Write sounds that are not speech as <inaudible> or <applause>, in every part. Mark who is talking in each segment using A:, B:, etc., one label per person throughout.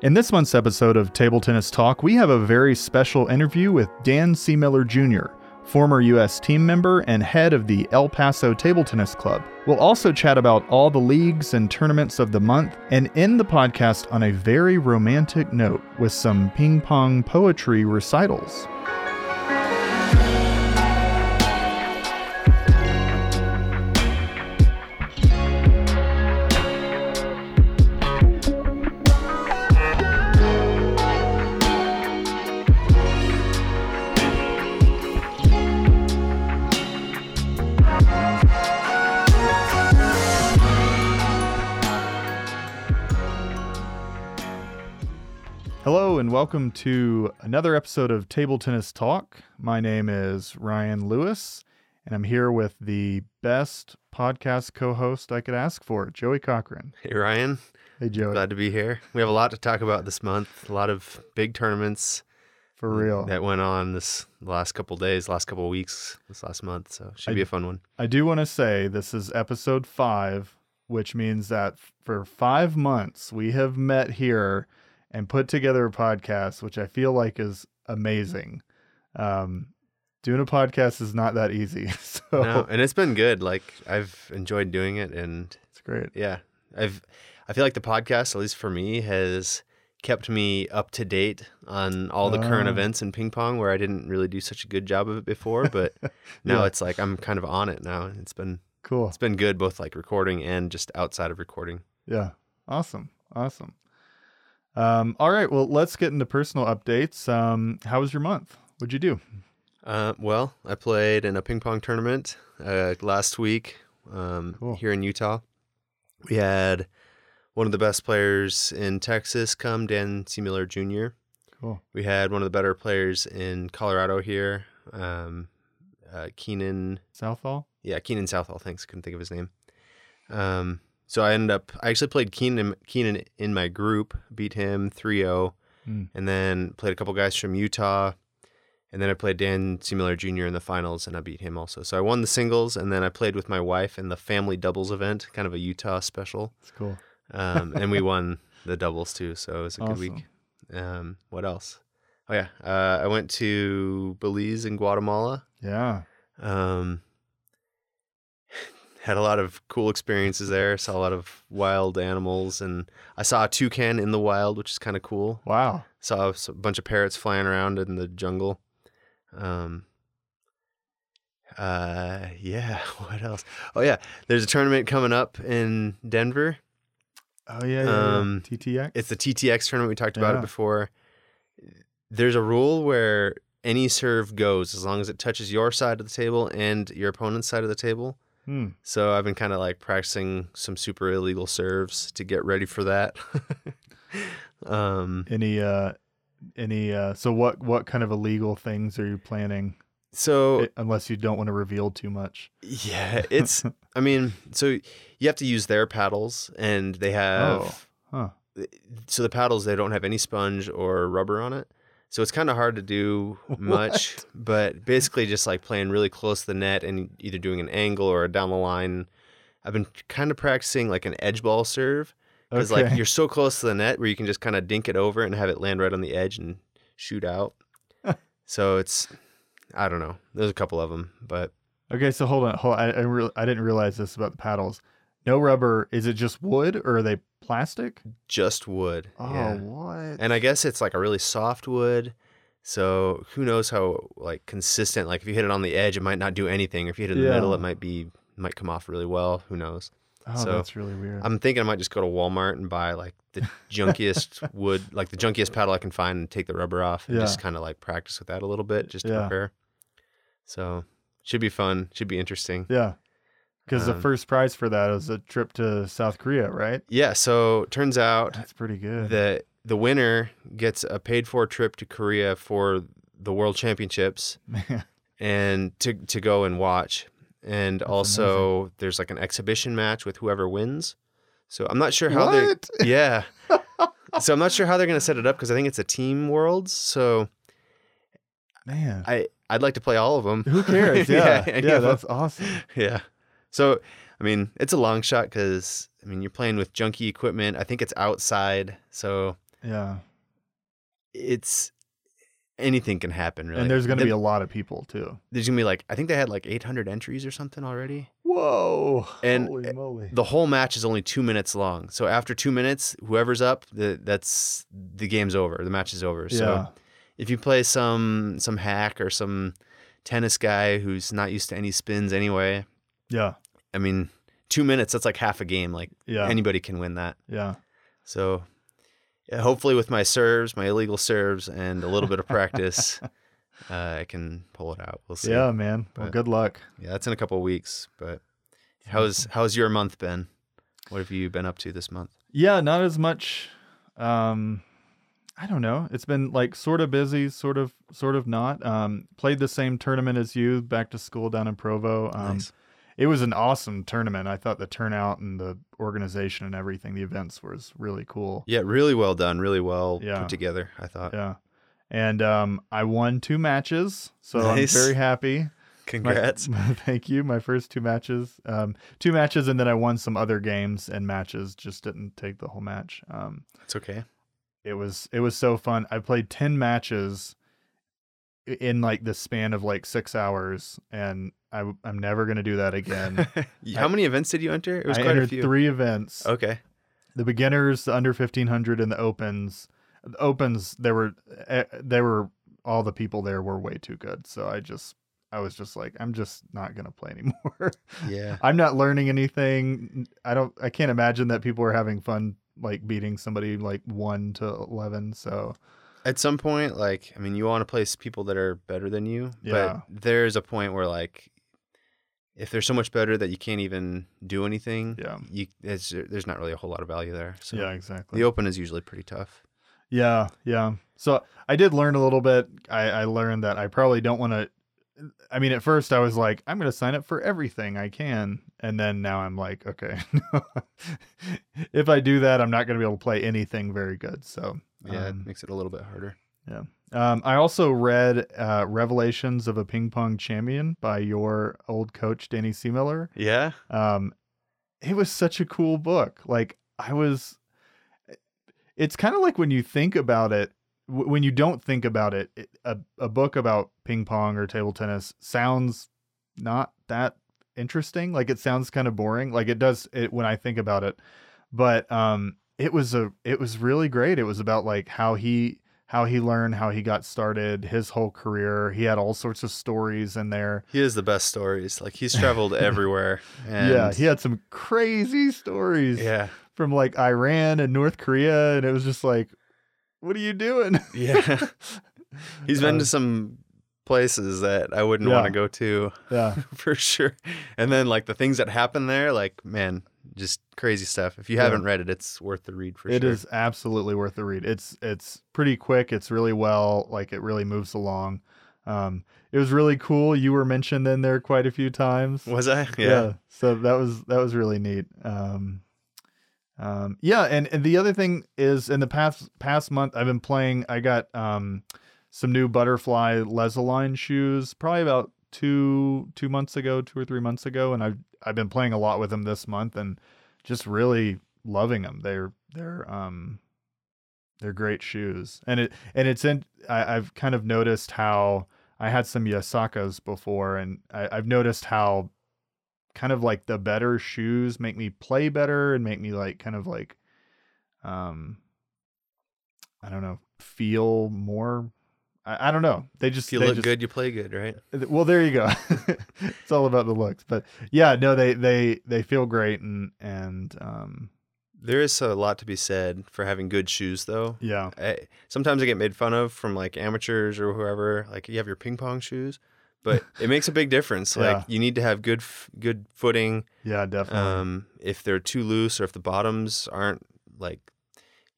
A: In this month's episode of Table Tennis Talk, we have a very special interview with Dan Seemiller Jr., former U.S. team member and head of the El Paso Table Tennis Club. We'll also chat about all the leagues and tournaments of the month and end the podcast on a very romantic note with some ping pong poetry recitals. Welcome to another episode of Table Tennis Talk. My name is Ryan Lewis, and I'm here with the best podcast co-host I could ask for, Joey Cochran.
B: Hey Ryan,
A: Hey Joey,
B: glad to be here. We have a lot to talk about this month. A lot of big tournaments
A: for real.
B: that went on this last couple days, last couple weeks, this last month. So should
A: I-
B: be a fun one.
A: I do want to say this is episode five, which means that for five months we have met here and put together a podcast, which I feel like is amazing. Um, doing a podcast is not that easy, <laughs> so
B: No, and it's been good. Like I've enjoyed doing it, and
A: it's great.
B: yeah, I've I feel like the podcast, at least for me, has kept me up to date on all the current
A: Ah.
B: events in ping pong where I didn't really do such a good job of it before, <laughs> but now
A: Yeah.
B: it's like I'm kind of on it now. It's been
A: Cool.
B: it's been good both like recording and just outside of recording.
A: Yeah. Awesome. Awesome. Um, all right. Well, let's get into personal updates. Um, how was your month? What'd you do?
B: Uh, well, I played in a ping pong tournament uh, last week um,
A: Cool.
B: here in Utah. We had one of the best players in Texas come, Dan Seemiller Jr.
A: Cool.
B: We had one of the better players in Colorado here, um, uh, Keenan.
A: Southall?
B: Yeah, Keenan Southall. Thanks, couldn't think of his name. Um, so I ended up. I actually played Keenan Keenan in my group, beat him 3-0,
A: Hmm.
B: and then played a couple guys from Utah, and then I played Dan Seemiller Jr. in the finals, and I beat him also. So I won the singles, and then I played with my wife in the family doubles event, kind of a Utah special,
A: It's cool.
B: um, and we <laughs> won the doubles too. So it was a good week. Um, what else? Oh yeah, uh, I went to Belize and Guatemala.
A: Yeah.
B: Um, had a lot of cool experiences there. Saw a lot of wild animals, and I saw a toucan in the wild, which is kind of cool.
A: Wow.
B: Saw a bunch of parrots flying around in the jungle. Um. Uh, yeah. <laughs> What else? Oh yeah, there's a tournament coming up in Denver.
A: Oh yeah. yeah, yeah.
B: Um,
A: TTX.
B: It's the TTX tournament. We talked about
A: Yeah.
B: it before. There's a rule where any serve goes as long as it touches your side of the table and your opponent's side of the table.
A: Hmm.
B: So I've been kind of like practicing some super illegal serves to get ready for that. <laughs> um,
A: Any uh, any uh, so what what kind of illegal things are you planning?
B: so
A: I- unless you don't want to reveal too much.
B: yeah, <laughs> it's. I mean, so you have to use their paddles, and they have.
A: Oh. Huh.
B: So the paddles they don't have any sponge or rubber on it. So it's kind of hard to do <laughs> much, but basically just like playing really close to the net and either doing an angle or a down the line. I've been kind of practicing like an edge ball serve because
A: Okay.
B: like you're so close to the net where you can just kind of dink it over and have it land right on the edge and shoot out. <laughs> so it's I don't know. There's a couple of them, but
A: Okay, so hold on. Hold on. I I, re- I didn't realize this about the paddles. No rubber. Is it just wood or are they plastic?
B: just wood.
A: Oh,
B: yeah.
A: what?
B: And I guess it's like a really soft wood. So who knows how like consistent like if you hit it on the edge it might not do anything. Or if you hit it in the middle it might be might come off really well. Who knows?
A: oh,
B: so,
A: that's really weird.
B: I'm thinking I might just go to Walmart and buy like the junkiest <laughs> wood, like the junkiest paddle I can find and take the rubber off and just kind of like practice with that a little bit just to
A: Yeah.
B: prepare. So should be fun. Should be interesting.
A: yeah, because the
B: Um,
A: first prize for that is a trip to South Korea, right?
B: Yeah. So turns out
A: That's pretty good.
B: That the winner gets a paid for trip to Korea for the World Championships <laughs> and to to go and watch. And also there's like an exhibition match with whoever wins. So I'm not sure how they <laughs> Yeah. so I'm not sure how they're going to set it up because I think it's a team worlds. So
A: man,
B: I I'd like to play all of them.
A: who cares? <laughs> Yeah, yeah,
B: 'em.
A: that's awesome.
B: yeah. So I mean, it's a long shot because I mean you're playing with junky equipment. I think it's outside, so
A: Yeah.
B: it's anything can happen. Really,
A: And there's going to be a lot of people too.
B: there's gonna be like I think they had like 800 entries or something already.
A: Whoa.
B: And,
A: Holy
B: eh,
A: moly.
B: The whole match is only two minutes long. So after two minutes, whoever's up, the, that's the game's over. The match is over. So
A: yeah.
B: if you play some some hack or some tennis guy who's not used to any spins anyway,
A: Yeah.
B: I mean, two minutes that's like half a game. Like
A: Yeah.
B: anybody can win that.
A: yeah.
B: So hopefully with my serves, my illegal serves, and a little bit of practice, <laughs> uh, I can pull it out. We'll see.
A: Yeah, man. Well, good luck.
B: Yeah, that's in a couple of weeks. But how's how's your month been? What have you been up to this month?
A: Yeah, not as much. Um, I don't know. It's been like sort of busy, sort of, sort of not. Um, played the same tournament as you, back to school down in Provo. Um,
B: Nice.
A: It was an awesome tournament. I thought the turnout and the organization and everything, the events was really cool.
B: Yeah, really well done. Really well
A: Yeah.
B: put together. I thought.
A: Yeah. And um, I won two matches, so
B: Nice.
A: I'm very happy. <laughs> My-
B: Congrats. <laughs>
A: thank you. My first two matches, um, two matches, and then I won some other games and matches. Just didn't take the whole match. Um,
B: It's okay.
A: it was it was so fun. I played ten matches in like the span of like six hours, and I, am never gonna do that again. <laughs>
B: How many events did you enter? It was
A: I
B: quite a few.
A: three events:
B: Okay.
A: the beginners, the under fifteen hundred, and the opens. The opens, there were eh, there were all the people there were way too good. So I just I was just like, I'm just not gonna play anymore. <laughs>
B: Yeah.
A: I'm not learning anything. I don't. I can't imagine that people are having fun like beating somebody like one to eleven. So
B: At some point, like, I mean, you want to place people that are better than you,
A: Yeah.
B: but there's a point where, like, if they're so much better that you can't even do anything,
A: yeah,
B: you it's, there's not really a whole lot of value there. So
A: yeah, exactly.
B: the open is usually pretty tough.
A: Yeah, yeah. So I did learn a little bit. I, I learned that I probably don't want to. I mean, at first I was like, I'm going to sign up for everything I can, and then now I'm like, okay, <laughs> if I do that, I'm not going to be able to play anything very good. So
B: Yeah,
A: um,
B: it makes it a little bit harder. Yeah.
A: Um, I also read uh, Revelations of a Ping Pong Champion by your old coach, Danny Seemiller.
B: Yeah.
A: Um, it was such a cool book. Like, I was, it's kind of like when you think about it, w- when you don't think about it, it a, a book about ping pong or table tennis sounds not that interesting. Like, it sounds kind of boring. Like, it does it when I think about it. But um, it was a, it was really great. It was about like how he, how he learned, how he got started, his whole career. He had all sorts of stories in there.
B: He has the best stories. Like he's <laughs> traveled everywhere. And
A: yeah, he had some crazy stories
B: Yeah.
A: from like Iran and North Korea, and it was just like, what are you doing?
B: Yeah. <laughs> He's been
A: Uh,
B: to some places that I wouldn't want to go to
A: yeah, <laughs>
B: for sure. And then like the things that happen there, like man, just crazy stuff. If you
A: Yeah.
B: haven't read it, it's worth the read for
A: it
B: sure.
A: It is absolutely worth the read. It's it's pretty quick. It's really well, like it really moves along. Um, it was really cool. You were mentioned in there quite a few times.
B: Was I? Yeah.
A: So that was that was really neat. Um, um, yeah, and, and the other thing is in the past past month I've been playing. I got um, some new butterfly Lezoline shoes, probably about two two months ago, two or three months ago, and I've I've been playing a lot with them this month and just really loving them. They're they're um they're great shoes, and it and it's in. I, I've kind of noticed how I had some Yasakas before, and I, I've noticed how kind of like the better shoes make me play better and make me like kind of like um I don't know feel more. I, I don't know. They just
B: If you look
A: just,
B: good, you play good, right?
A: well, there you go. <laughs> it's all about the looks, but yeah, no, they they they feel great and and um
B: There is a lot to be said for having good shoes, though.
A: yeah
B: I, sometimes I get made fun of from like amateurs or whoever. Like you have your ping pong shoes, but <laughs> it makes a big difference.
A: Yeah.
B: Like you need to have good good footing.
A: yeah definitely
B: Um, if they're too loose or if the bottoms aren't like,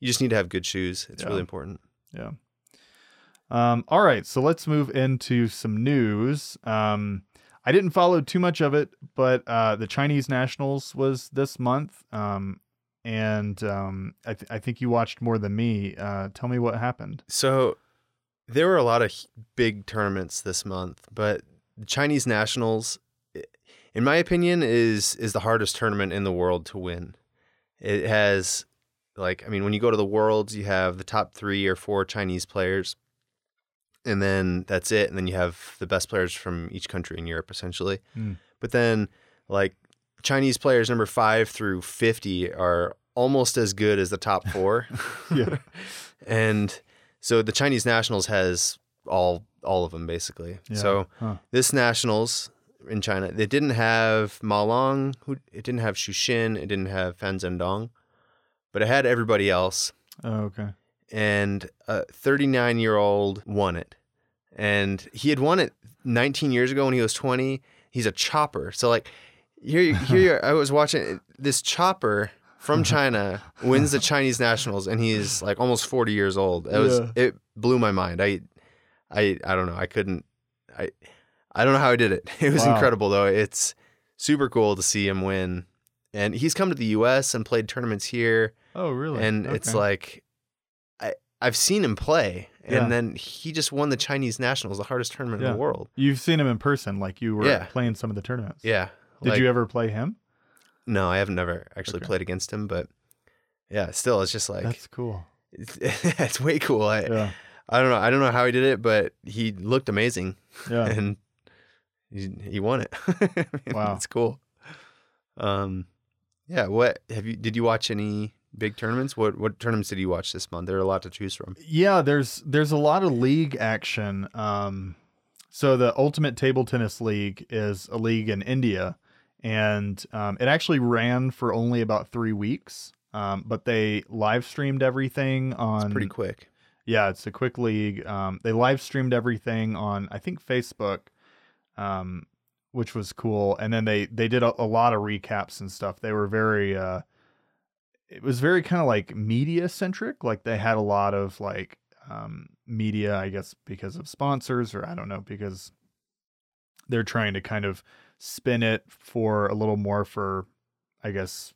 B: you just need to have good shoes. It's
A: Yeah.
B: really important.
A: yeah. Um, all right, so let's move into some news. Um, I didn't follow too much of it, but uh, the Chinese Nationals was this month, um, and um, I, th- I think you watched more than me. Uh, tell me what happened.
B: So there were a lot of big tournaments this month, but the Chinese Nationals, in my opinion, is is the hardest tournament in the world to win. It has like I mean, when you go to the worlds, you have the top three or four Chinese players, and then that's it. And then you have the best players from each country in Europe, essentially.
A: Mm.
B: But then, like Chinese players number five through fifty are almost as good as the top four. <laughs>
A: Yeah. <laughs>
B: and so the Chinese nationals has all all of them basically.
A: Yeah.
B: So
A: Huh.
B: this nationals in China, they didn't have Ma Long, who it didn't have Xu Xin, it didn't have Fan Zhendong, but it had everybody else.
A: Oh, okay.
B: And a 39 year old won it, and he had won it 19 years ago when he was 20. He's a chopper, so like here, <laughs> here I was watching this chopper from uh-huh. China <laughs> wins the Chinese nationals, and he's like almost 40 years old. It was
A: Yeah.
B: it blew my mind. I, I, I don't know. I couldn't. I, I don't know how he did it. <laughs> It was
A: Wow.
B: incredible though. It's super cool to see him win, and he's come to the U.S. and played tournaments here,
A: Oh, really?
B: and it's like, I I've seen him play, and
A: Yeah.
B: then he just won the Chinese nationals, the hardest tournament in the world.
A: you've seen him in person, like you were
B: Yeah.
A: playing some of the tournaments.
B: Yeah.
A: Did
B: Like-
A: you ever play him?
B: No, I have never actually
A: Okay.
B: played against him, but yeah, still, it's just like
A: That's cool. <laughs>
B: it's, it's way cool. I
A: Yeah.
B: I don't know. I don't know how he did it, but he looked amazing,
A: Yeah. <laughs>
B: and he, he won it. I <laughs> mean,
A: Wow.
B: it's cool. Um, yeah. What have you? Did you watch any big tournaments? What what tournaments did you watch this month? There are a lot to choose from.
A: Yeah, there's there's a lot of league action. Um, so the Ultimate Table Tennis League is a league in India, and um, it actually ran for only about three weeks. Um, but they live streamed everything on.
B: It's pretty quick.
A: Yeah, it's a quick league. Um, they live streamed everything on I think Facebook, um, which was cool. And then they they did a, a lot of recaps and stuff. They were very uh, it was very kind of like media centric. Like they had a lot of like um, media, I guess, because of sponsors or I don't know because they're trying to kind of spin it for a little more for, I guess,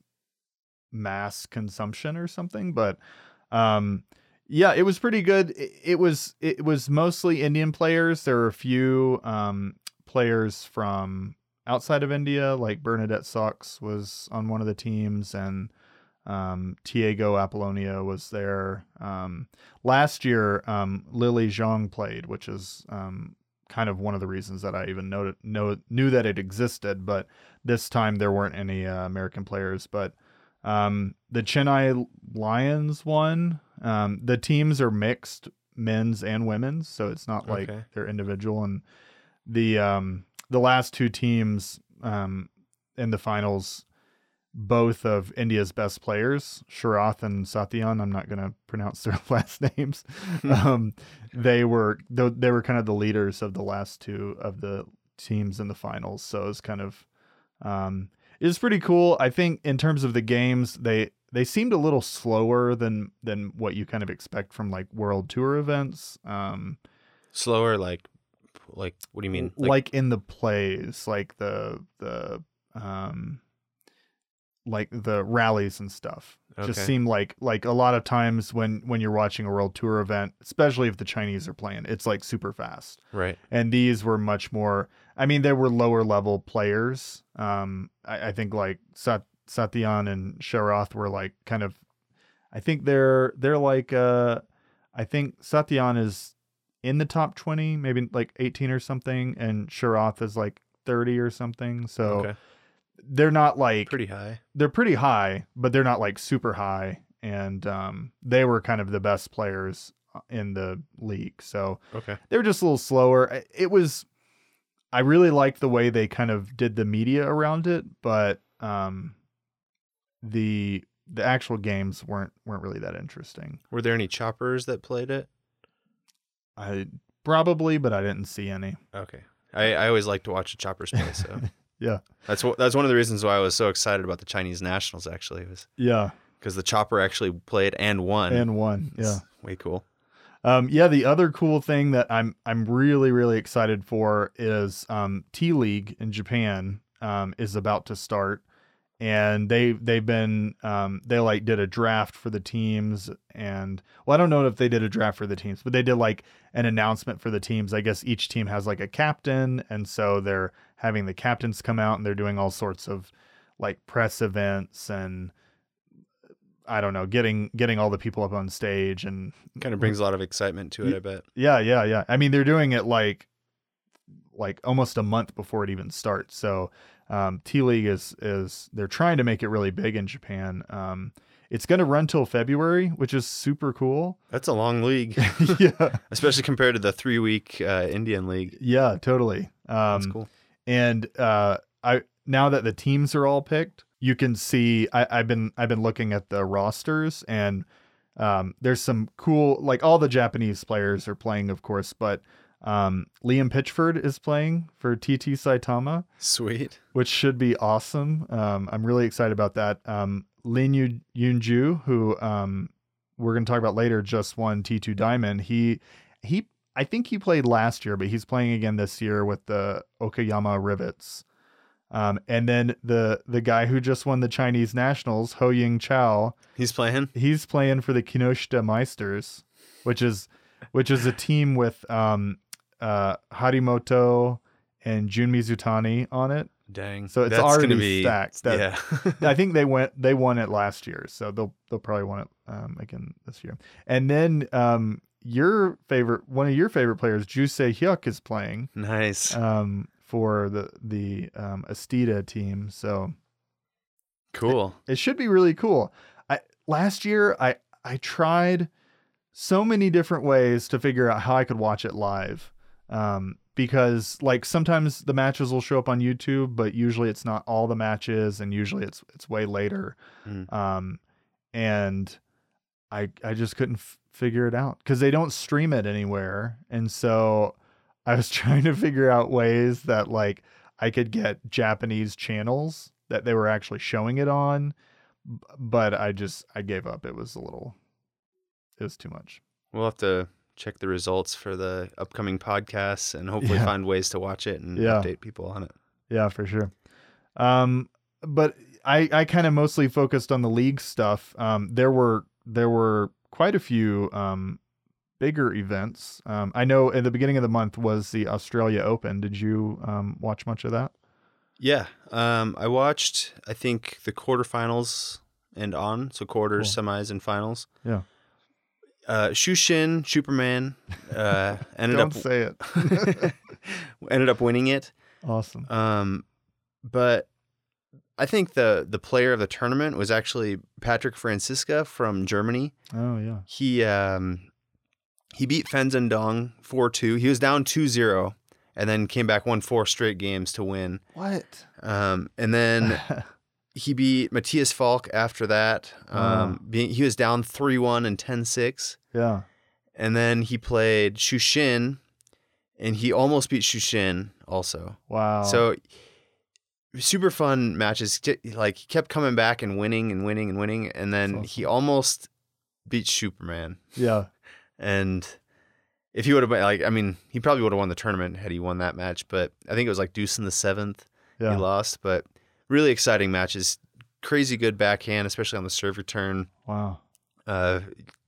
A: mass consumption or something. But um, yeah, it was pretty good. It, it was it was mostly Indian players. There were a few um, players from outside of India, like Bernadette Szocs was on one of the teams, and um, Tiago Apolonia was there. Um, last year, um, Lily Zhang played, which is um, kind of one of the reasons that I even know, know knew that it existed. But this time there weren't any uh, American players. But um, the Chennai Lions won. Um, the teams are mixed, men's and women's, so it's not like
B: Okay.
A: they're individual. And the um, the last two teams um, in the finals, both of India's best players, Sharath and Satyan. I'm not going to pronounce <laughs> their last names. um, they were they were kind of the leaders of the last two of the teams in the finals. So it's kind of um, it was pretty cool. I think in terms of the games, they they seemed a little slower than than what you kind of expect from like world tour events. Um,
B: Slower, like, like what do you mean?
A: like, in the plays, like the the um, like the rallies and stuff. Just seem like like a lot of times when when you're watching a world tour event, especially if the Chinese are playing, it's like super fast.
B: right.
A: and these were much more i mean there were lower level players um i, I think like Sat, satyan and sharath were like kind of i think they're they're like uh i think satyan is in the top 20 maybe like 18 or something and sharath is like 30 or something so
B: okay.
A: They're not like
B: Pretty high.
A: they're pretty high, but they're not like super high. And um, they were kind of the best players uh, in the league. So
B: Okay.
A: they were just a little slower. It was, I really liked the way they kind of did the media around it, but um, the the actual games weren't weren't really that interesting.
B: Were there any choppers that played it?
A: I probably, but I didn't see any.
B: Okay. I, I always like to watch the choppers play, so <laughs>
A: Yeah,
B: that's what that's one of the reasons why I was so excited about the Chinese nationals. Actually, was
A: yeah,
B: because the chopper actually played and won.
A: and one. Yeah.
B: Way cool.
A: Um, yeah, the other cool thing that I'm I'm really really excited for is um, T League in Japan um, is about to start, and they they've been um, they like did a draft for the teams, and well I don't know if they did a draft for the teams, but they did like an announcement for the teams. I guess each team has like a captain, and so they're having the captains come out and they're doing all sorts of like press events and I don't know, getting getting all the people up on stage and
B: Kind of brings a lot of excitement to it, I bet.
A: yeah, yeah, yeah. I mean, they're doing it like like almost a month before it even starts. So um, T League is is they're trying to make it really big in Japan. Um, it's going to run till February, which is super cool. <laughs>
B: That's a long league, <laughs> <laughs>
A: yeah,
B: especially compared to the three week uh, Indian league.
A: yeah, totally.
B: That's
A: Um,
B: cool.
A: and uh, I now that the teams are all picked, you can see. I, I've been I've been looking at the rosters, and um, there's some cool like all the Japanese players are playing, of course, but um, Liam Pitchford is playing for TT Saitama,
B: Sweet.
A: which should be awesome. Um, I'm really excited about that. Um, Lin Yu- Yunju, who um, we're going to talk about later, just won T2 Diamond. He he I think he played last year, but he's playing again this year with the Okayama Rivets. Um, and then the the guy who just won the Chinese Nationals, Hou Yingchao,
B: He's playing.
A: he's playing for the Kinoshita Meisters, which is which is a team with um, uh, Harimoto and Jun Mizutani on it.
B: Dang.
A: So it's
B: That's
A: already
B: be,
A: stacked. That-
B: yeah.
A: I <laughs> think they went they won it last year, so they'll they'll probably win it um, again this year. And then um, your favorite one of your favorite players, Joo Sae-hyuk, is playing
B: nice.
A: um, for the the um, Asteeda team. So
B: cool.
A: it should be really cool. I last year I I tried so many different ways to figure out how I could watch it live. Um, because like sometimes the matches will show up on YouTube, but usually it's not all the matches, and usually it's it's way later.
B: Mm.
A: Um, and I I just couldn't f- figure it out because they don't stream it anywhere, and so <laughs> I was trying to figure out ways that like I could get Japanese channels that they were actually showing it on, but I just I gave up. It was a little, it was too much.
B: We'll have to check the results for the upcoming podcasts and <laughs> hopefully
A: Yeah.
B: find ways to watch it and
A: Yeah.
B: update people on it.
A: Yeah, for sure. Um, but I I kind of mostly focused on the league stuff. Um, there were there were quite a few um bigger events. Um, I know at the beginning of the month was the Australia Open. Did you um watch much of that?
B: Yeah. Um, I watched, I think, the quarterfinals and on. So quarters, semis, and finals.
A: Yeah.
B: Uh, Xu Xin, Superman, uh, ended
A: Don't
B: up
A: say it. <laughs>
B: ended up winning it.
A: awesome.
B: Um, but I think the the player of the tournament was actually Patrick Franziska from Germany.
A: Oh yeah.
B: He um, he beat Fan Zhendong 4-2. He was down 2-0 and then came back won four straight games to win.
A: What?
B: Um, and then <laughs> he beat Mattias Falck after that. Um, being, he was down 3-1 and 10-6.
A: yeah.
B: And then he played Xu Xin and he almost beat Xu Xin also.
A: Wow.
B: So super fun matches. Like he kept coming back and winning and winning and winning, and then
A: That's
B: he almost beat Superman.
A: yeah. <laughs>
B: And if he would have been like, I mean, he probably would have won the tournament had he won that match. But I think it was like Deuce in the seventh.
A: Yeah.
B: He lost, but really exciting matches. Crazy good backhand, especially on the serve return.
A: Wow.
B: Uh,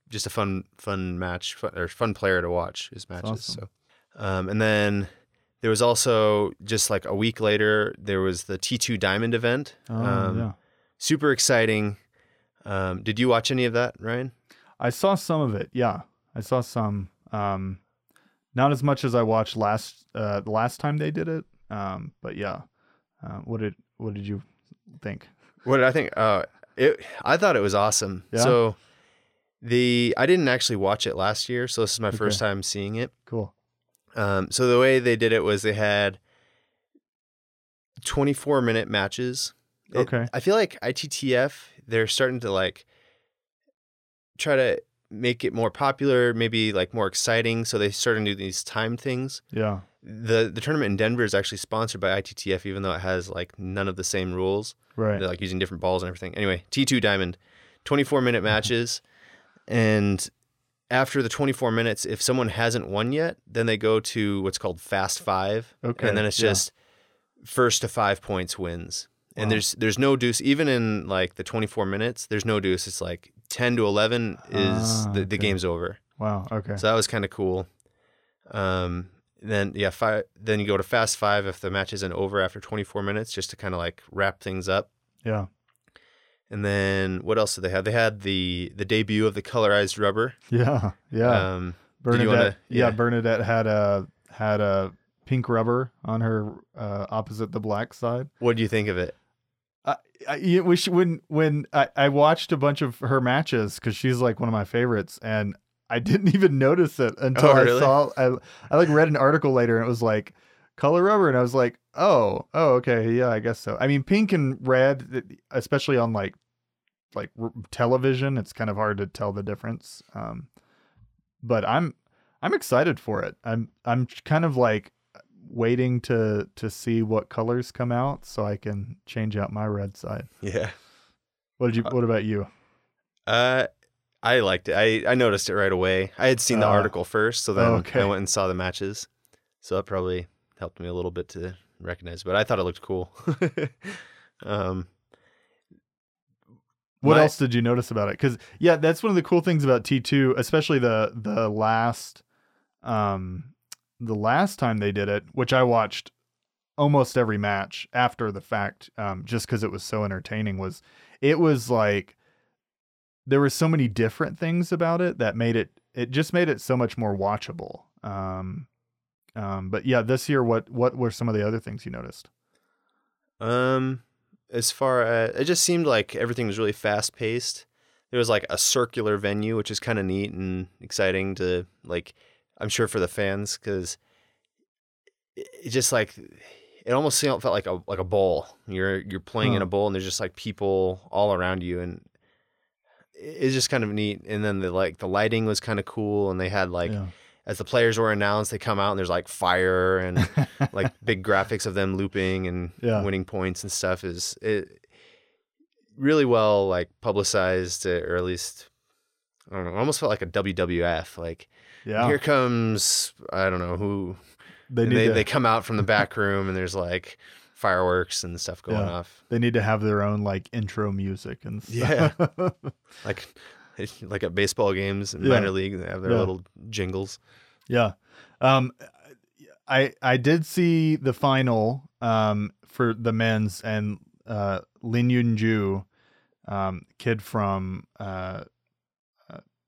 B: just a fun, fun match, fun, or fun player to watch his matches.
A: awesome.
B: So, um, and then there was also just like a week later, there was the T2 Diamond event.
A: Oh
B: um,
A: yeah.
B: Super exciting. Um, did you watch any of that, Ryan?
A: I saw some of it. Yeah, I saw some. Um, not as much as I watched last uh, the last time they did it. Um, but yeah. Uh, what did what did you think?
B: What did I think? Uh, it. I thought it was awesome.
A: Yeah?
B: So the I didn't actually watch it last year, so this is my
A: Okay.
B: first time seeing it.
A: Cool.
B: Um, so the way they did it was they had 24 minute matches. It-
A: Okay.
B: I feel like ITTF they're starting to like try to make it more popular, maybe like more exciting. So they started to do these time things.
A: Yeah.
B: The the tournament in Denver is actually sponsored by ITTF, even though it has like none of the same rules.
A: Right.
B: They're like using different balls and everything. Anyway, T2 Diamond, 24 minute matches. and after the 24 minutes, if someone hasn't won yet, then they go to what's called Fast Five.
A: Okay,
B: And then it's
A: yeah.
B: just first to five points wins. And
A: Wow.
B: there's there's no deuce. Even in like the 24 minutes, there's no deuce. It's like 10 to 11 is
A: Ah,
B: the, the
A: okay.
B: game's over.
A: Wow. Okay.
B: So that was kind of cool. Um, then yeah, five. Then you go to fast five if the match isn't over after 24 minutes, just to kind of like wrap things up.
A: yeah.
B: And then what else did they have? They had the the debut of the colorized rubber.
A: Yeah, yeah.
B: Um,
A: Bernadette,
B: wanna-
A: yeah.
B: yeah.
A: Bernadette had a had a pink rubber on her uh, opposite the black side.
B: what do you think of it?
A: I, I we should, when when I, I watched a bunch of her matches because she's like one of my favorites, and I didn't <laughs> even notice it until
B: Oh,
A: I saw I I like read an article later and it was like color rubber, and I was like, oh, oh, okay, yeah, I guess so. I mean, pink and red, especially on like like r- television, it's kind of hard to tell the difference. Um, but I'm I'm excited for it. I'm I'm kind of like waiting to to see what colors come out so I can change out my red side.
B: Yeah.
A: What did you? What about you?
B: Uh, I liked it. I, I noticed it right away. I had seen the
A: Uh,
B: article first, so then
A: okay.
B: I went and saw the matches. So that probably helped me a little bit to recognize. But I thought it looked cool. <laughs> um,
A: What
B: My-
A: else did you notice about it? Because yeah, that's one of the cool things about T two, especially the the last, um, the last time they did it, which I watched almost every match after the fact, um, just because it was so entertaining. Was it was like there were so many different things about it that made it it just made it so much more watchable. Um, um, but yeah, this year, what what were some of the other things you noticed?
B: um, as far as it just seemed like everything was really fast paced. There was like a circular venue, which is kind of neat and exciting to like. I'm sure for the fans because it, it just like it almost felt like a like a bowl. You're you're playing in a bowl and there's just like people all around you and it's just kind of neat. And then the like the lighting was kind of cool and they had like
A: yeah.
B: as the players were announced, they come out and there's like fire and <laughs> like big graphics of them looping and
A: Yeah.
B: winning points and stuff is it really well like publicized or at least I don't know, almost felt like a WWF like
A: yeah,
B: here comes I don't know who
A: they
B: they,
A: to,
B: they come out from the <laughs> back room and there's like fireworks and stuff going
A: Yeah.
B: off
A: they need to have their own like intro music and
B: Yeah. <laughs> like <laughs> like at baseball games in
A: Yeah.
B: minor league they have their
A: Yeah.
B: little jingles
A: yeah. Um, I I did see the final um for the men's and uh Lin Yunju, um kid from uh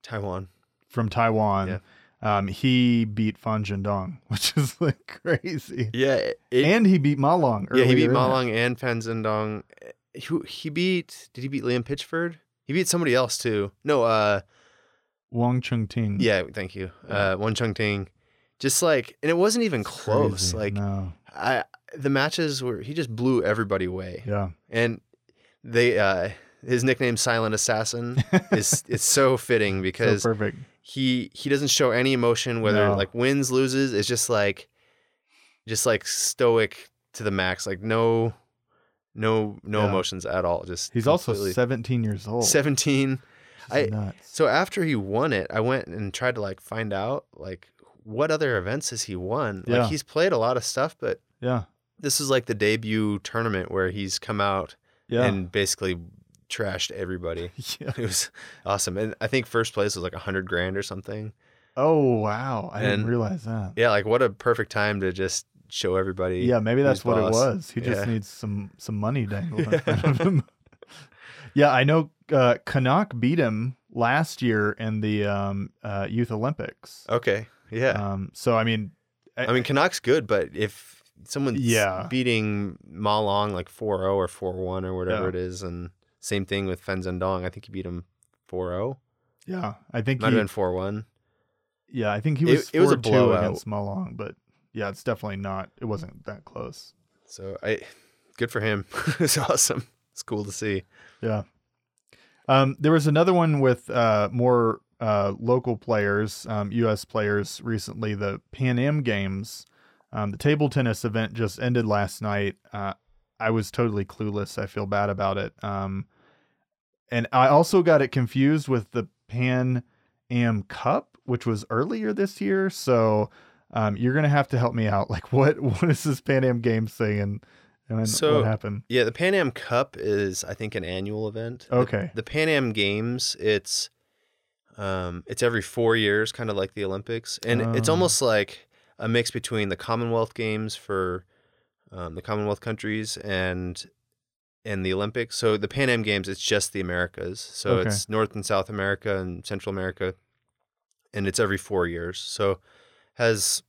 B: Taiwan
A: from Taiwan. Um, he beat Fan Zhendong, <laughs> which is like crazy.
B: yeah it,
A: and he beat Ma Long.
B: yeah he beat
A: earlier in it.
B: Malong and Fan Zhendong who he beat did he beat Liam Pitchford he beat somebody else too no uh
A: Wong Chun Ting.
B: yeah thank you uh Wong Chun Ting just like and it wasn't even
A: It's
B: close
A: crazy.
B: like
A: no.
B: I the matches were he just blew everybody away
A: Yeah.
B: and they uh his nickname Silent Assassin is <laughs> it's so fitting because
A: so perfect.
B: He he doesn't show any emotion whether
A: No.
B: like wins loses it's just like just like stoic to the max like no no no
A: Yeah.
B: emotions at all just
A: He's also 17 years old.
B: 17 I-
A: nuts.
B: so after he won it i went and tried to like find out like what other events has he won
A: Yeah.
B: like he's played a lot of stuff but
A: Yeah.
B: this is like the debut tournament where he's come out
A: Yeah.
B: and basically trashed everybody <laughs>
A: yeah.
B: it was awesome and i think first place was like a hundred grand or something
A: Oh wow! I didn't realize that.
B: Yeah, like what a perfect time to just show everybody.
A: Yeah, maybe that's what
B: boss.
A: it was. He just needs some some money dangled in front of <laughs> him. yeah, I know. Uh, Kanak beat him last year in the um, uh, Youth Olympics.
B: Okay. Yeah.
A: Um, so I mean,
B: I mean, Kanak's good, but if someone's
A: Yeah.
B: beating Ma Long like 4 0 or 4 1 or whatever
A: Yeah.
B: it is, and same thing with Fan Zhendong, I think he beat him 4 0.
A: yeah, I think
B: Might
A: he,
B: have been 4 1.
A: yeah, I think he
B: It-
A: was
B: it was a
A: 4-2
B: blowout.
A: against Malong, but yeah, it's definitely not. It wasn't that close.
B: So I, good for him. <laughs> it's awesome. It's cool to see.
A: Yeah. Um, there was another one with uh, more uh, local players, um, U.S. players recently. The Pan Am Games, um, the table tennis event just ended last night. Uh, I was totally clueless. I feel bad about it. Um, and I also got it confused with the Pan Am Cup, which was earlier this year. So um, you're gonna have to help me out. <laughs> Like, what what is this Pan Am Games thing, and and
B: So-
A: what happened?
B: Yeah, the Pan Am Cup is, I think, an annual event.
A: Okay.
B: The, Pan Am Games, it's um, it's every four years, kind of like the Olympics, and it's
A: Oh.
B: almost like a mix between the Commonwealth Games for um, the Commonwealth countries and and the Olympics. So the Pan Am Games, it's just the Americas. So
A: Okay.
B: it's North and South America and Central America, and it's every four years. So has,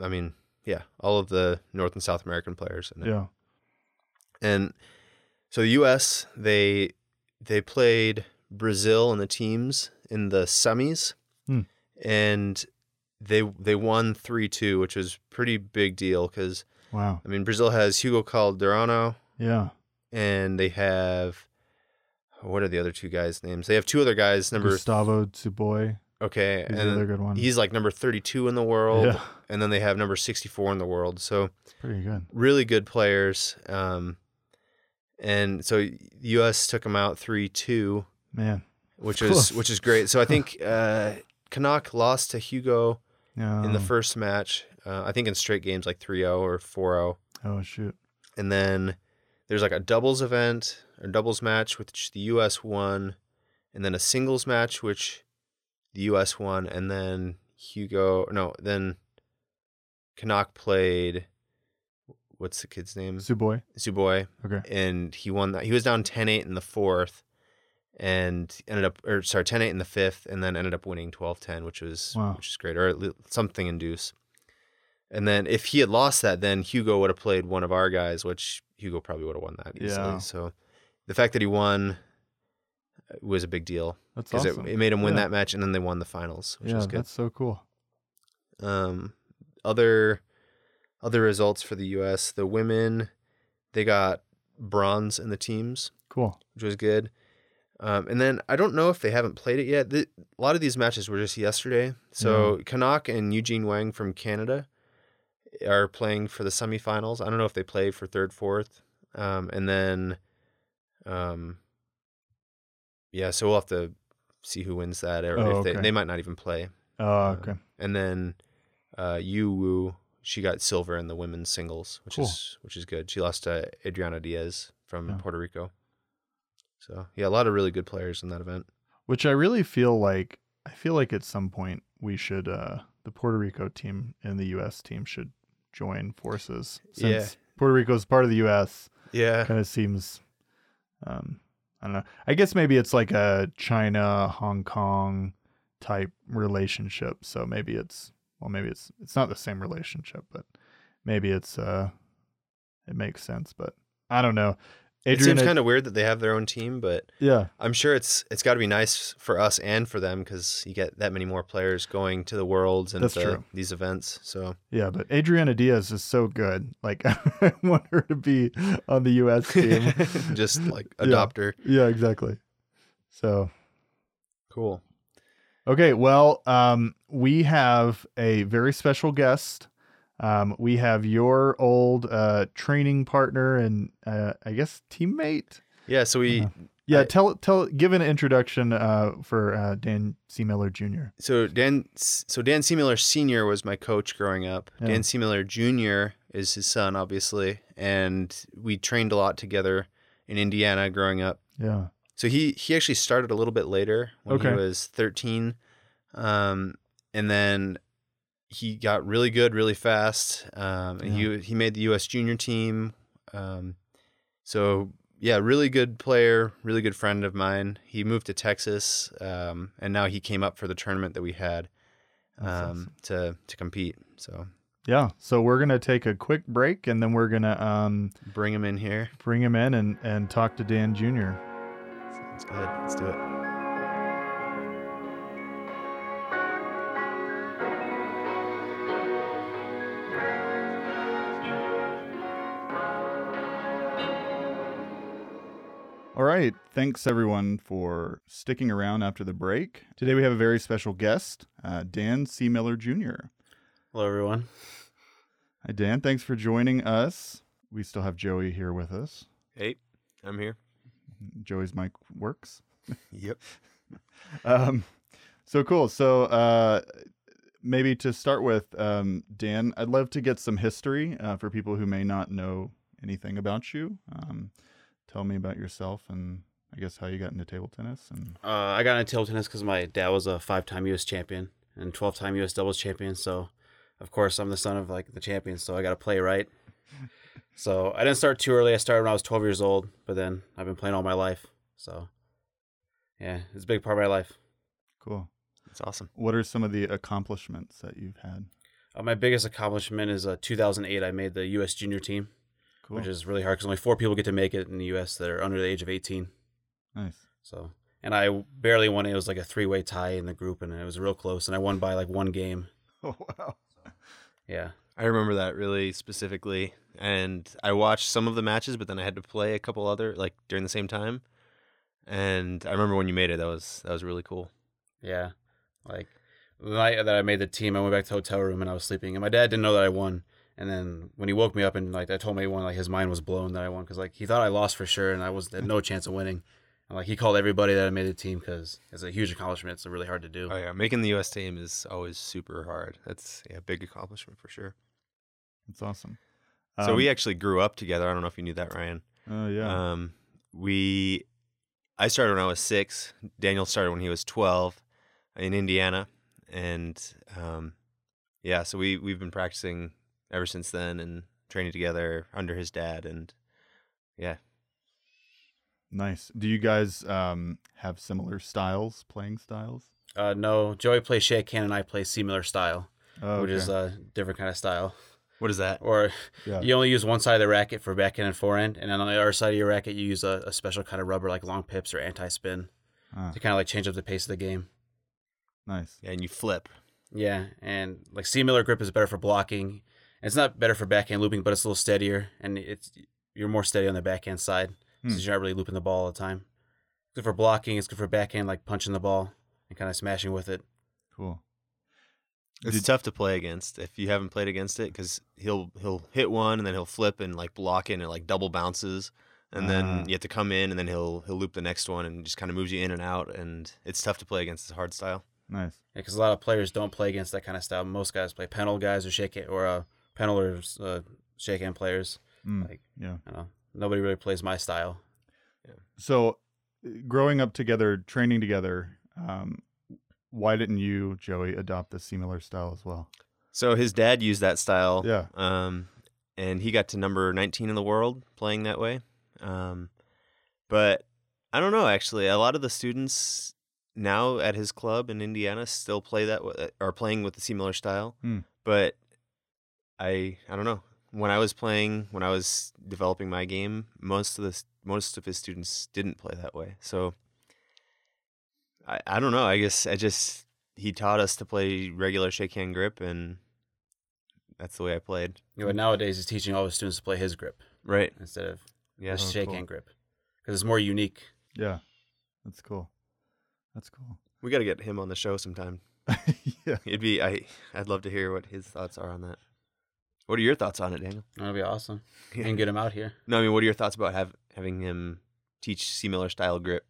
B: I mean, yeah, all of the North and South American players in it.
A: Yeah.
B: And so the U.S. they they played Brazil and the teams in the semis,
A: Hmm.
B: and they they won three two, which was pretty big deal because
A: Wow.
B: I mean Brazil has Hugo Calderano
A: Yeah.
B: and they have what are the other two guys' names? They have two other guys. Number
A: Gustavo Tsuboi.
B: okay,
A: He's the other good one.
B: he's like number thirty two in the world,
A: yeah.
B: and then they have number sixty four in the world. So
A: It's pretty good.
B: really good players. Um, and so the U.S. took them out three two,
A: Man.
B: which is which is great. So I think <laughs> uh, Kanak lost to Hugo
A: Yeah.
B: in the first match. Uh, I think in straight games like 3-0 or 4-0.
A: Oh shoot.
B: and then there's like a doubles event or doubles match which the U.S. won, and then a singles match which the U.S. won, and then Hugo no then Kanak played. What's the kid's name?
A: Tsuboi.
B: Tsuboi.
A: Okay.
B: and he won that. He was down 10-8 in the fourth and ended up or sorry 10-8 in the fifth and then ended up winning 12-10 which was
A: Wow.
B: which is great or something in deuce. And then if he had lost that then Hugo would have played one of our guys which Hugo probably would have won that easily.
A: Yeah.
B: So the fact that he won uh, was a big deal
A: That's
B: because
A: awesome.
B: it, it made him win
A: Yeah.
B: that match and then they won the finals which
A: yeah,
B: was good.
A: that's so cool.
B: Um, other other results for the U.S. The women, they got bronze in the teams,
A: Cool.
B: which was good. Um, and then I don't know if they haven't played it yet. The, a lot of these matches were just yesterday. So Kanak and Eugene Wang from Canada are playing for the semifinals. I don't know if they play for third, fourth. Um, and then, um, yeah, so we'll have to see who wins that, or
A: Oh,
B: if they
A: okay.
B: they might not even play.
A: Oh, okay.
B: And then uh, Yu Wu, she got silver in the women's singles, which
A: Cool.
B: is which is good. She lost to Adriana Diaz from
A: Yeah.
B: Puerto Rico. So yeah, a lot of really good players in that event.
A: Which I really feel like I feel like at some point we should uh the Puerto Rico team and the US team should join forces. Since
B: Yeah.
A: Puerto Rico is part of the US,
B: Yeah,
A: kind of seems um I don't know. I guess maybe it's like a China, Hong Kong type relationship. So maybe it's well maybe it's it's not the same relationship, but maybe it's uh it makes sense, but I don't know.
B: It seems kind of weird that they have their own team, but
A: Yeah.
B: I'm sure it's it's got to be nice for us and for them because you get that many more players going to the worlds and the- these events. So
A: Yeah, but Adriana Diaz is so good. Like <laughs> I want her to be on the US <laughs> team.
B: just like
A: Yeah.
B: adopt her.
A: yeah, exactly. So
B: Cool.
A: okay, well, um, we have a very special guest. Um, we have your old uh, training partner and uh, I guess teammate.
B: Yeah. So we
A: Uh-huh. Yeah,
B: I-
A: tell tell give an introduction uh, for uh, Dan Seemiller Jr.
B: So Dan, so Dan Seemiller Senior was my coach growing up.
A: Yeah.
B: Dan Miller Junior is his son, obviously, and we trained a lot together in Indiana growing up.
A: Yeah.
B: So he he actually started a little bit later when
A: Okay.
B: he was thirteen, um, and then he got really good really fast. Um, and he he made the U.S. Junior team. Um, so yeah, really good player, really good friend of mine. He moved to Texas, um, and now he came up for the tournament that we had um,
A: awesome.
B: to to compete. So
A: Yeah. So we're gonna take a quick break and then we're gonna um,
B: bring him in here.
A: bring him in and, and talk to Dan Jr.
B: Sounds good. Let's do it.
A: All right. Thanks everyone for sticking around after the break. Today we have a very special guest, uh, Dan Seemiller Jr.
C: Hello, everyone.
A: Hi, Dan. Thanks for joining us. We still have Joey here with us.
B: Hey, I'm here.
A: Joey's mic works.
B: Yep. <laughs>
A: Um, so cool. So uh, maybe to start with, um, Dan, I'd love to get some history uh, for people who may not know anything about you. Um, tell me about yourself and I guess how you got into table tennis. And
C: Uh, I got into table tennis because my dad was a five-time U.S. champion and 12-time U.S. doubles champion. So, of course, I'm the son of like the champion. So I got to play right. <laughs> so I didn't start too early. I started when I was 12 years old, but then I've been playing all my life. So yeah, it's a big part of my life.
A: Cool.
B: That's awesome.
A: What are some of the accomplishments that you've had?
C: Uh, my biggest accomplishment is uh, 2008. I made the U.S. junior team,
A: Cool.
C: which is really hard because only four people get to make it in the U.S. that are under the age of 18.
A: nice.
C: So, and I barely won. It. It was like a three-way tie in the group, and it was real close. And I won by like one game. <laughs>
A: Oh wow.
C: Yeah,
B: I remember that really specifically, and I watched some of the matches, but then I had to play a couple other like during the same time. And I remember when you made it. That was that was really cool.
C: yeah. Like the night that I made the team, I went back to the hotel room and I was sleeping, and my dad didn't know that I won. And then when he woke me up and like I told me he won, like his mind was blown that I won because like he thought I lost for sure, and I was had no chance of winning. And like he called everybody that I made the team because it's a huge accomplishment. It's really hard to do.
B: Oh yeah, making the U.S. team is always super hard. That's yeah, a big accomplishment for sure.
A: That's awesome.
B: so
A: Um,
B: we actually grew up together. I don't know if you knew that, Ryan.
A: Oh yeah.
B: Um, we, I started when I was six. Daniel started when he was twelve, in Indiana, and um, yeah, so we we've been practicing ever since then and training together under his dad, and yeah,
A: nice. Do you guys um have similar styles, playing styles?
C: Uh, no, Joey plays shake hand and I play similar style,
A: Oh,
C: which
A: okay.
C: is a different kind of style.
B: what is that?
C: Or
A: yeah.
C: you only use one side of the racket for backhand and forehand, and then on the other side of your racket, you use a, a special kind of rubber like long pips or anti spin
A: Ah,
C: to kind of like change up the pace of the game.
A: nice.
B: Yeah, and you flip.
C: Yeah, and like Seemiller grip is better for blocking. It's not better for backhand looping, but it's a little steadier, and it's you're more steady on the backhand side
A: Hmm.
C: since you're not really looping the ball all the time. Good for blocking. It's good for backhand, like punching the ball and kind of smashing with it.
A: Cool.
B: It's
A: Did-
B: tough to play against if you haven't played against it because he'll he'll hit one and then he'll flip and like block it and it like double bounces and
A: Ah.
B: then you have to come in and then he'll he'll loop the next one and just kind of moves you in and out and it's tough to play against his hard style.
A: Nice.
C: Yeah, because a lot of players don't play against that kind of style. Most guys play penhold guys or shake it or uh, penhold or uh, shake hand players.
A: Mm,
C: Like
A: yeah.
C: I don't know, nobody really plays my style.
A: So, uh, growing up together, training together, um, why didn't you, Joey, adopt the similar style as well?
B: So his dad used that style.
A: Yeah.
B: Um, and he got to number 19 in the world playing that way. Um, but I don't know, actually. A lot of the students now at his club in Indiana still play that, w- are playing with the similar style.
A: Hmm.
B: But I, I don't know. When I was playing, when I was developing my game, most of the most of his students didn't play that way. So I, I don't know. I guess I just he taught us to play regular shake hand grip, and that's the way I played.
C: You know, but nowadays he's teaching all his students to play his grip
B: Right.
C: instead of
B: Yeah.
C: the
A: Oh,
C: shake
A: cool.
C: hand grip because it's more unique.
A: Yeah. That's cool. That's cool.
B: We got to get him on the show sometime. <laughs>
A: yeah.
B: It'd be I. I'd love to hear what his thoughts are on that. What are your thoughts on it, Daniel?
C: That'd be awesome. And get him out here.
B: No, I mean, what are your thoughts about have, having him teach Seemiller style grip?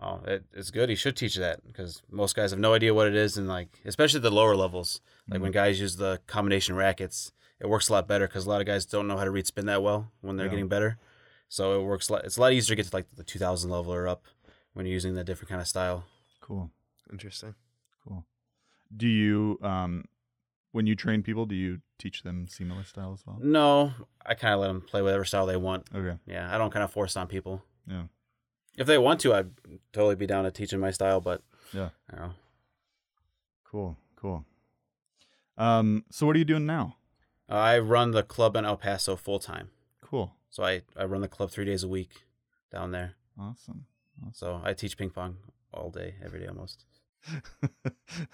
C: Oh, it, it's good. He should teach that because most guys have no idea what it is, and like especially the lower levels, like when guys use the combination rackets, it works a lot better because a lot of guys don't know how to read spin that well when they're
A: Yeah.
C: getting better. So it works. It's a lot easier to get to like the 2000 level or up when you're using that different kind of style.
A: Cool.
B: Interesting.
A: Cool. Do you, um, when you train people, do you teach them similar style as well?
C: No, I kind of let them play whatever style they want.
A: Okay.
C: Yeah, I don't kind of force on people.
A: Yeah.
C: If they want to, I'd totally be down to teaching my style, but
A: Yeah.
C: I don't know.
A: Cool. Cool. Um, so what are you doing now?
C: I run the club in El Paso full time.
A: Cool.
C: So I, I run the club three days a week down there.
A: Awesome.
C: So I teach ping pong all day, every day almost. <laughs>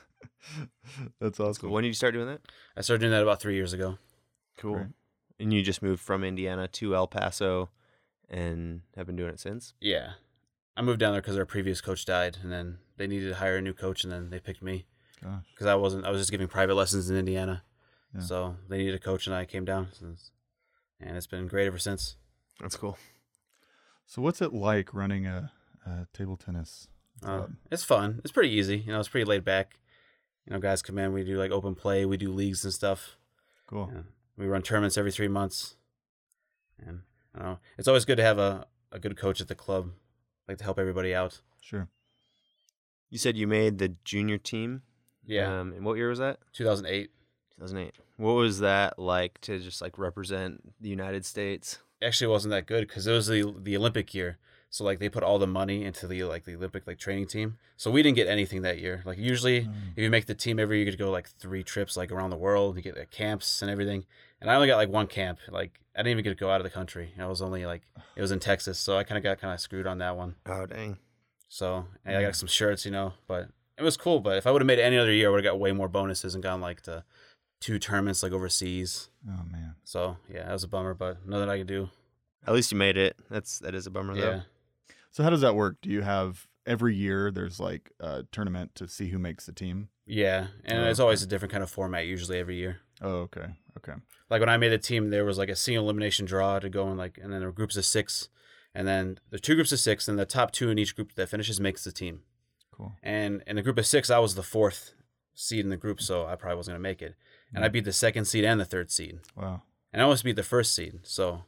A: That's awesome.
B: When did you start doing that?
C: I started doing that about three years ago.
B: Cool.
A: Great.
B: And you just moved from Indiana to El Paso, and have been doing it since.
C: Yeah. I moved down there because our previous coach died, and then they needed to hire a new coach, and then they picked me
A: Gosh.
C: because I wasn't. I was just giving private lessons in Indiana,
A: Yeah.
C: so they needed a coach, and I came down, since, and it's been great ever since.
B: That's cool.
A: So what's it like running a, a table tennis
C: Uh, it's fun. It's pretty easy. You know, it's pretty laid back. You know, guys come in. We do like open play. We do leagues and stuff.
A: cool.
C: Yeah. We run tournaments every three months, and I don't know. It's always good to have a, a good coach at the club, like to help everybody out.
A: Sure.
B: You said you made the junior team.
C: Yeah,
B: Um, and what year was that?
C: 2008.
B: 2008. What was that like to just like represent the United States?
C: Actually, it wasn't that good because it was the the Olympic year. So like they put all the money into the like the Olympic like training team. So we didn't get anything that year. Like usually,
A: Mm.
C: if you make the team every year, you get to go like three trips like around the world. You get like, camps and everything. And I only got like one camp. Like I didn't even get to go out of the country. I was only like it was in Texas, so I kind of got kind of screwed on that one.
B: Oh dang.
C: So and I got some shirts, you know, but it was cool. But if I would have made it any other year, I would have got way more bonuses and gone like to two tournaments like overseas.
A: Oh man.
C: So yeah, that was a bummer, but nothing I could do.
B: At least you made it. That's that is a bummer
C: Yeah.
B: though.
A: So how does that work? Do you have every year there's like a tournament to see who makes the team?
C: Yeah, and
A: Oh,
C: it's
A: okay.
C: always a different kind of format usually every year.
A: Oh, okay. Okay.
C: Like when I made the team, there was like a single elimination draw to go in like, and then there were groups of six, and then there's two groups of six, and the top two in each group that finishes makes the team.
A: Cool.
C: And in the group of six, I was the fourth seed in the group, so I probably wasn't gonna make it. And I mm. beat the second seed and the third seed,
A: Wow.
C: and I almost beat the first seed, so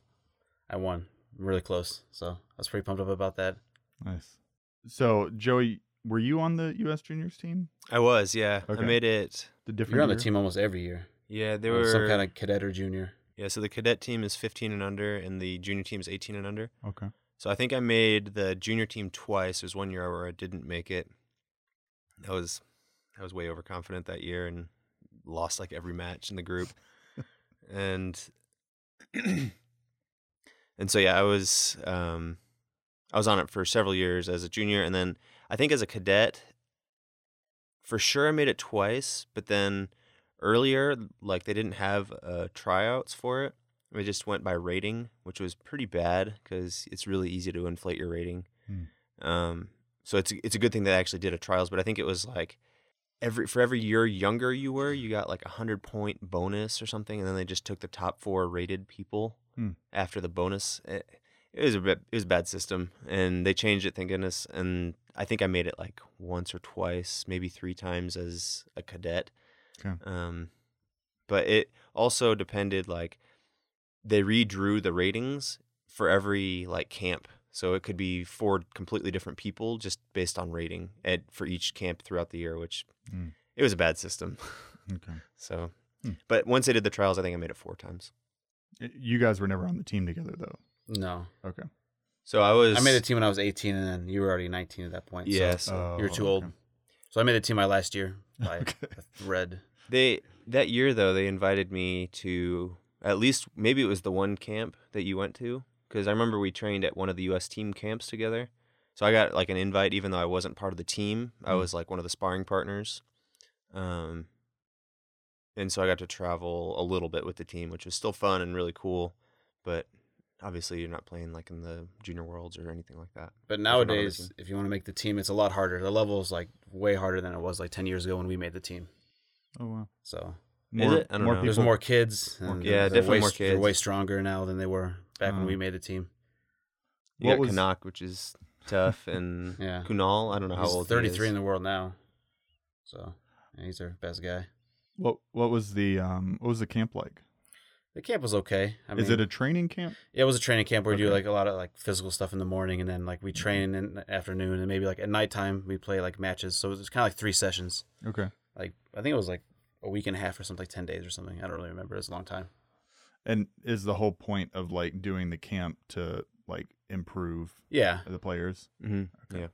C: I won really close. So I was pretty pumped up about that.
A: Nice. So Joey, were you on the U.S. Juniors team?
B: I was, yeah.
A: Okay.
B: I made it.
A: The different.
C: You're on the team almost every year.
B: Yeah, they
C: Or
B: were
C: some kind of cadet or junior.
B: Yeah, so the cadet team is 15 and under and the junior team is 18 and under.
A: Okay.
B: So I think I made the junior team twice. There's one year where I didn't make it. That was I was way overconfident that year and lost like every match in the group. <laughs> and <clears throat> and so yeah, I was um I was on it for several years as a junior and then I think as a cadet for sure I made it twice, but then earlier like they didn't have uh, tryouts for it. We just went by rating, which was pretty bad because it's really easy to inflate your rating.
A: Hmm.
B: Um, so it's it's a good thing they actually did a trials, but I think it was like every for every year younger you were, you got like a hundred point bonus or something, and then they just took the top four rated people
A: Hmm.
B: after the bonus. It, it was a bit, it was a bad system, and they changed it, thank goodness. And I think I made it like once or twice, maybe three times as a cadet.
A: Okay.
B: Um, but it also depended like they redrew the ratings for every like camp. So it could be four completely different people just based on rating at for each camp throughout the year, which
A: Mm.
B: it was a bad system.
A: Okay. <laughs>
B: so,
A: Hmm.
B: but once they did the trials, I think I made it four times.
A: You guys were never on the team together though.
C: No,
A: Okay.
B: So I was
C: I made a team when I was 18, and then you were already 19 at that point. Yeah. so
B: Yes,
A: Oh,
C: you were too
A: okay.
C: old. So I made a team my last year by <laughs>
A: Okay.
C: a thread.
B: They that year though they invited me to at least maybe it was the one camp that you went to because I remember we trained at one of the U.S. team camps together. So I got like an invite even though I wasn't part of the team. I
A: Mm.
B: was like one of the sparring partners. Um, and so I got to travel a little bit with the team, which was still fun and really cool. But obviously, you're not playing like in the junior worlds or anything like that.
C: But
B: not on the
C: nowadays, if you want to make the team, it's a lot harder. The level is like way harder than it was like 10 years ago when we made the team.
A: Oh wow.
C: So
B: Is it? I don't know.
C: there's more kids.
A: More kids.
B: Yeah, definitely
C: way,
B: more kids.
C: They're way stronger now than they were back when
A: Oh.
C: we made the team.
B: You
A: What
B: got
A: was-
B: Kanak, which is tough, <laughs> and
C: Yeah.
B: Kunal. I don't know how
C: He's
B: old
C: 33
B: he is.
C: in the world now. So yeah, he's our best guy.
A: What What was the um What was the camp like?
C: The camp was okay. I
A: Is
C: mean,
A: it a training camp?
C: Yeah, it was a training camp where we do like a lot of like physical stuff in the morning, and then like we train in the afternoon, and maybe like at nighttime we play like matches. So it was kind of like three sessions.
A: Okay.
C: Like I think it was like a week and a half or something, like ten days or something. I don't really remember. It was a long time.
A: And is the whole point of like doing the camp to like improve
C: Yeah,
A: the players?
B: hmm
A: Okay.
B: Yeah.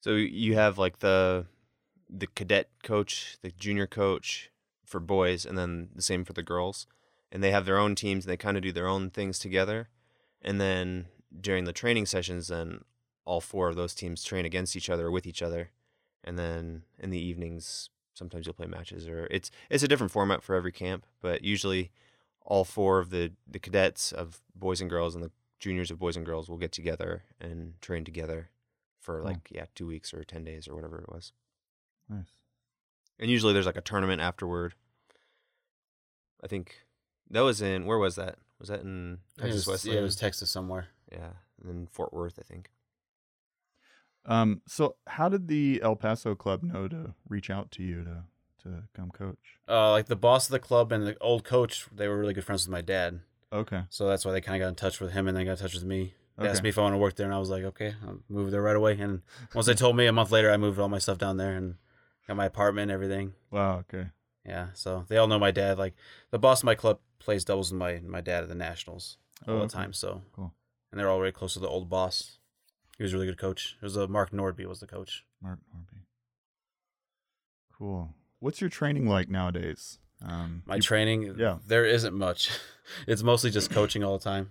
B: So you have like the the cadet coach, the junior coach for boys, and then the same for the girls, and they have their own teams and they kind of do their own things together, and then during the training sessions, then all four of those teams train against each other or with each other, and then in the evenings sometimes you'll play matches or it's it's a different format for every camp, but usually all four of the the cadets of boys and girls and the juniors of boys and girls will get together and train together for
A: Cool.
B: like yeah two weeks or 10 days or whatever it was
A: Nice.
B: and usually there's like a tournament afterward i think that was in where was that was that in
C: it
B: texas
C: was, yeah, it was Texas somewhere.
B: yeah and then fort worth i think
A: Um. So, how did the El Paso club know to reach out to you to to come coach?
C: Uh, like the boss of the club and the old coach, they were really good friends with my dad.
A: Okay.
C: So that's why they kind of got in touch with him, and then got in touch with me. They asked me if I want to work there, and I was like, okay, I'll move there right away. And once they told me, a month later, I moved all my stuff down there and got my apartment, and everything.
A: Wow. Okay.
C: Yeah, so they all know my dad. Like the boss of my club plays doubles with my my dad at the nationals all
A: Oh,
C: the
A: okay.
C: time. So
A: Cool.
C: and they're all very close to the old boss. He was a really good coach. It was uh, Mark Nordby was the coach.
A: Mark Nordby. Cool. What's your training like nowadays? Um,
C: My
A: you-
C: training,
A: yeah.
C: there isn't much. <laughs> it's mostly just coaching all the time.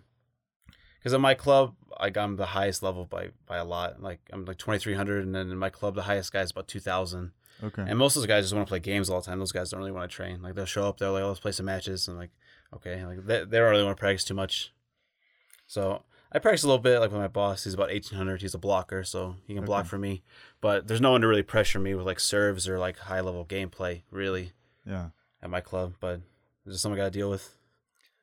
C: Because in my club, like I'm the highest level by by a lot. Like I'm like 2,300, and then in my club, the highest guy is about 2,000.
A: okay.
C: And most of those guys just want to play games all the time. Those guys don't really want to train. Like they'll show up, they're like, oh, "Let's play some matches," and like, okay, like they, they don't really want to practice too much. So I practice a little bit. Like with my boss, he's about 1,800. He's a blocker, so he can block
A: Okay.
C: for me. But there's no one to really pressure me with like serves or like high level gameplay really
A: yeah.
C: at my club. But it's just something I got to deal with.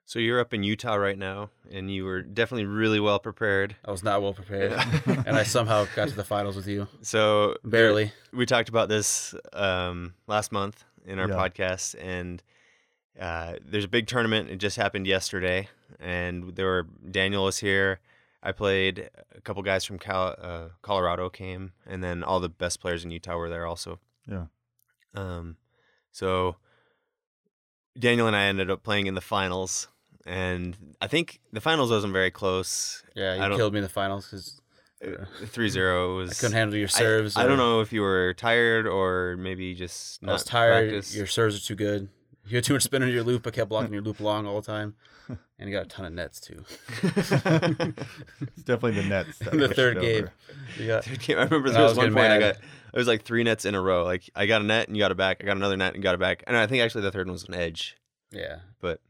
B: So you're up in Utah right now, and you were definitely really well prepared.
C: I was not well prepared, <laughs> and I somehow got to the finals with you. <laughs>
B: So
C: Barely.
B: we talked about this um, last month in our
A: Yeah.
B: podcast, and uh, there's a big tournament. It just happened yesterday, and there were Daniel was here. I played. A couple guys from Cal- uh, Colorado came, and then all the best players in Utah were there also.
A: Yeah.
B: Um, so Daniel and I ended up playing in the finals, and I think the finals wasn't very close.
C: Yeah,
B: I
C: you killed me in the finals because
B: Three zero <laughs> was.
C: I couldn't handle your
B: I-
C: serves.
B: I, don't know if you were tired or maybe just not
C: I was tired.
B: practiced.
C: Your serves are too good. You had too much spin on your loop. I kept blocking your loop <laughs> long all the time, and you got a ton of nets too. <laughs>
A: It's definitely the nets. that <laughs>
C: the third game,
A: over.
B: Third game, I remember there was
C: was
B: one
C: getting
B: point I got. It was like three nets in a row. Like I got a net and you got it back. I got another net and got it back. And I think actually the third one was an edge.
C: yeah.
B: But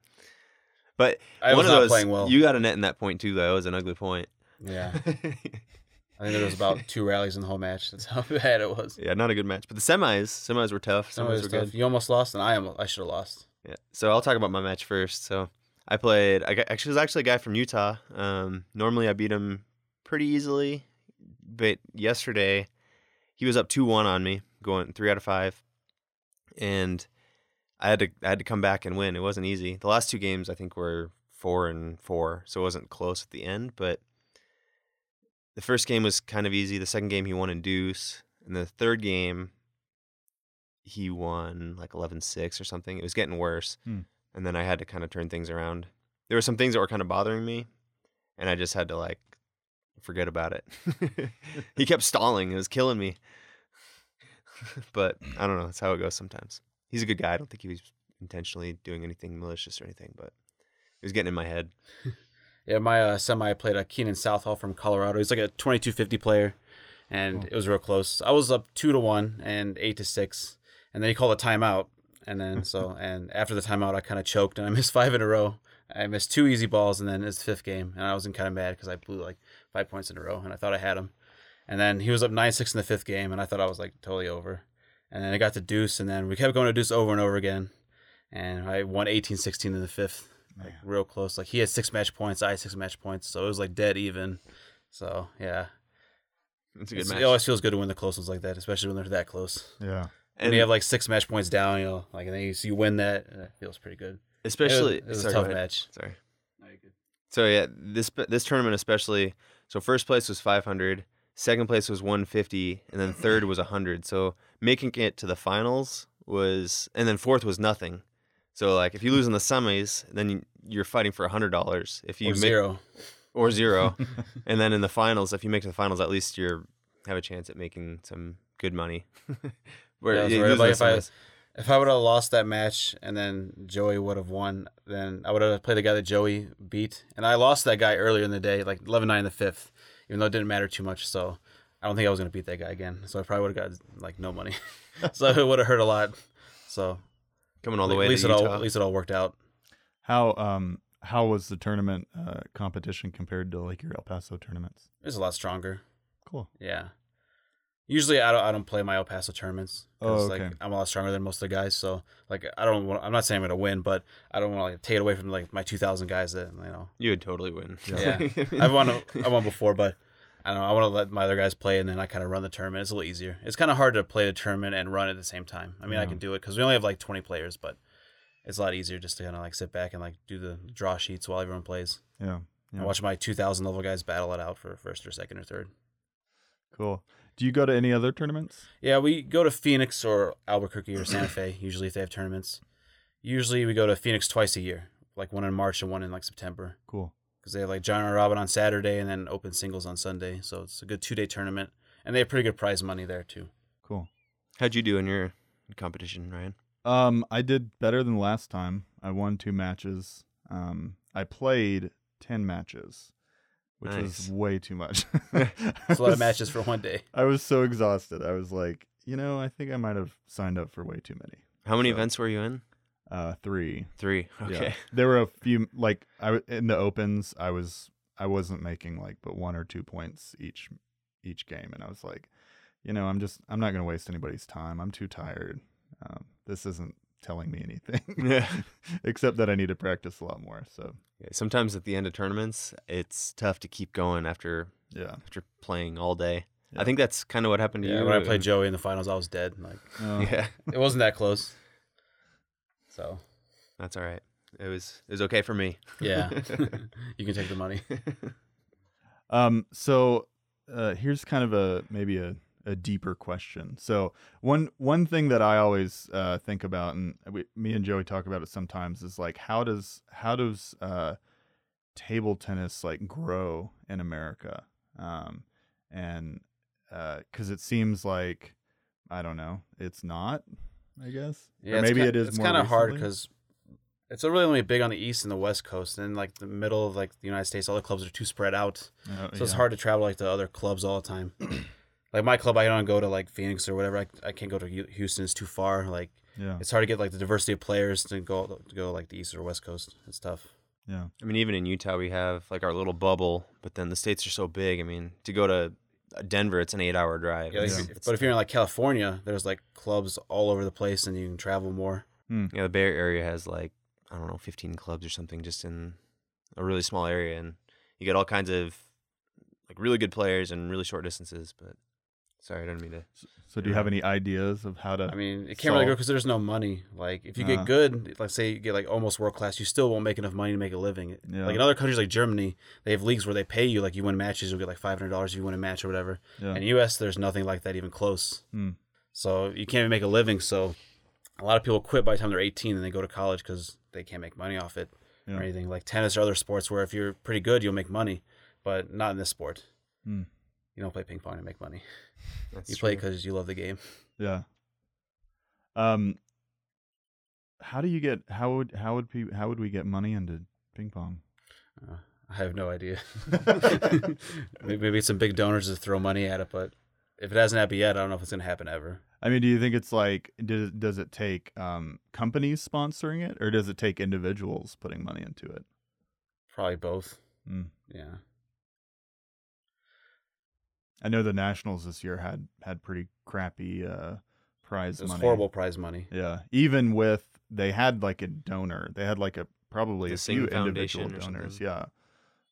B: but
C: I
B: one
C: was
B: of those
C: playing well.
B: you got a net in that point too though. It was an ugly point.
C: yeah, I think there was about two rallies in the whole match. That's how <laughs> bad it was.
B: yeah, not a good match. But the semis, semis were tough. Semis
C: was
B: were
C: tough.
B: good.
C: You almost lost, and I almost, I should have lost.
B: Yeah. So I'll talk about my match first. So I played. I got, actually it was actually a guy from Utah. Um, normally I beat him pretty easily, but yesterday he was up two one on me, going three out of five, and I had to I had to come back and win. It wasn't easy. The last two games I think were four and four, so it wasn't close at the end. But the first game was kind of easy. The second game he won in deuce, and the third game he won like 11-6 or something. It was getting worse.
A: Hmm.
B: And then I had to kind of turn things around. There were some things that were kind of bothering me, and I just had to like forget about it. <laughs> he kept stalling. It was killing me. <laughs> but I don't know. That's how it goes sometimes. He's a good guy. I don't think he was intentionally doing anything malicious or anything, but it was getting in my head. <laughs>
C: Yeah, my uh, semi I played a Keenan Southall from Colorado. He's like a 2250 player, and
A: Cool.
C: it was real close. I was up two to one and eight to six, and then he called a timeout, and then <laughs> so and after the timeout, I kind of choked and I <laughs> missed five in a row. I missed two easy balls, and then it's the fifth game, and I was kind of mad because I blew like five points in a row, and I thought I had him, and then he was up nine six in the fifth game, and I thought I was like totally over, and then it got to deuce, and then we kept going to deuce over and over again, and I won 18-16 in the fifth like real close. Like he had six match points, I had six match points, so it was like dead even. So yeah,
B: It's a good
C: It's-
B: match.
C: it always feels good to win the close ones like that, especially when they're that close.
A: Yeah.
C: And
B: and
C: you have like six match points down, you know, like and then you, so you win that, and it feels pretty good.
B: especially
C: it was, it was
B: sorry,
C: a tough match.
B: Sorry. So yeah, this this tournament especially. So first place was 500, second place was 150, and then third was 100. So making it to the finals was, and then fourth was nothing. So like if you lose in the semis, then you- you're fighting for hundred dollars. If you
C: Or
B: make,
C: zero.
B: or zero, <laughs> and then in the finals, if you make it to the finals, at least you're have a chance at making some good money. <laughs> Where
C: Yeah,
B: you
C: right. Like if I- If I would have lost that match and then Joey would have won, then I would have played the guy that Joey beat. And I lost that guy earlier in the day, like 11 9 in the fifth, even though it didn't matter too much. So I don't think I was going to beat that guy again. So I probably would have got like no money. <laughs> so it would have hurt a lot. So
B: coming all the way.
C: at
B: way
C: least
B: to
C: it all at least it all worked out.
A: How um how was the tournament uh, competition compared to like your El Paso tournaments?
C: It was a lot stronger.
A: Cool.
C: Yeah. Usually I don't I don't play my El Paso tournaments
A: Oh,
C: like
A: okay.
C: I'm a lot stronger than most of the guys. So like I don't want I'm not saying I'm gonna win, but I don't want to like take it away from like my 2,000 guys that you know
B: you would totally win.
C: Yeah. <laughs> I've won I won before, but I don't know. I want to let my other guys play, and then I kind of run the tournament. It's a little easier. It's kind of hard to play the tournament and run at the same time. I mean, I can do it because we only have like 20 players, but it's a lot easier just to kind of like sit back and like do the draw sheets while everyone plays
A: Yeah. Yeah.
C: and watch my 2,000 level guys battle it out for first or second or third.
A: Cool. Do you go to any other tournaments?
C: Yeah, we go to Phoenix or Albuquerque or Santa Fe <clears throat> usually if they have tournaments. Usually we go to Phoenix twice a year, like one in March and one in like September,
A: Cool.
C: Because they have like John and Robin on Saturday and then open singles on Sunday. So it's a good two day tournament, and they have pretty good prize money there too.
A: Cool.
B: How'd you do in your competition, Ryan?
A: Um, I did better than last time. I won two matches. Um, I played ten matches, which
B: Nice.
A: was way too much. <laughs> <laughs>
C: It's a lot of matches for one day.
A: I was so exhausted. I was like, you know, I think I might have signed up for way too many.
B: How many
A: So-
B: events were you in?
A: Uh, three.
B: Three.
A: Yeah.
B: Okay. <laughs>
A: There were a few like I in the opens. I was I wasn't making like but one or two points each each game, and I was like, you know, I'm just I'm not gonna waste anybody's time. I'm too tired. Um, this isn't telling me anything.
B: Yeah. <laughs>
A: Except that I need to practice a lot more. So
B: Yeah, Sometimes at the end of tournaments, it's tough to keep going after
A: yeah.
B: after playing all day.
A: Yeah.
B: I think that's kind of what happened to
C: Yeah,
B: you.
C: when I played Joey in the finals, I was dead. Like
A: Oh,
B: Yeah, <laughs>
C: it wasn't that close. So
B: that's all right. It was it was okay for me.
C: yeah, <laughs> <laughs> you can take the money. <laughs>
A: Um. So uh, here's kind of a maybe a, a deeper question. So one one thing that I always uh, think about, and we, me and Joey talk about it sometimes, is like how does how does uh, table tennis like grow in America? Um, and because it seems like I don't know, it's not. I guess.
C: Yeah,
A: or
C: it's
A: maybe
C: ki-
A: it is.
C: It's kind of hard because it's really only big on the east and the west coast, and like the middle of like the United States, all the clubs are too spread out,
A: Oh,
C: so it's hard to travel like to other clubs all the time. <clears throat> like my club, I don't go to like Phoenix or whatever. I, I can't go to Hu- Houston; it's too far. Like
A: Yeah.
C: it's hard to get like the diversity of players to go to go like the east or west coast. It's tough.
A: Yeah.
B: I mean, even in Utah, we have like our little bubble, but then the states are so big. I mean, to go to Denver, it's an eight-hour drive.
C: Yeah, like,
B: It's-
C: if- but if you're in like California, there's like clubs all over the place, and you can travel more. Hmm.
B: yeah, the Bay Area has like I don't know, 15 clubs or something, just in a really small area, and you get all kinds of like really good players and really short distances. But sorry, I didn't mean to.
A: So do you have any ideas of how to?
C: I mean, it can't really go because there's no money. Like, if you
A: Uh-huh.
C: get good, let's say you get like almost world class, you still won't make enough money to make a living.
A: Yeah.
C: Like in other countries like Germany, they have leagues where they pay you. Like you win matches, you'll get like five hundred dollars if you win a match or whatever.
A: yeah.
C: In U.S., there's nothing like that even close.
A: Hmm.
C: So you can't even make a living. So a lot of people quit by the time they're 18 and they go to college because they can't make money off it
A: Yeah.
C: or anything. Like tennis or other sports where if you're pretty good, you'll make money, but not in this sport.
A: Hmm.
C: You don't play ping pong to make money. <laughs>
B: That's
C: you play because you love the game.
A: Yeah. Um. How do you get? How would how would pe- how would we get money into ping pong?
C: Uh, I have no idea. <laughs> <laughs> Maybe maybe some big donors to throw money at it, but if it hasn't happened yet, I don't know if it's gonna happen ever.
A: I mean, do you think it's like does does it take um companies sponsoring it, or does it take individuals putting money into it?
C: Probably both.
A: Mm.
C: Yeah.
A: I know the Nationals this year had had pretty crappy uh prize
C: It was
A: money.
C: horrible prize money.
A: Yeah, even with they had like a donor, they had like a probably
B: The
A: a few individual donors. Yeah.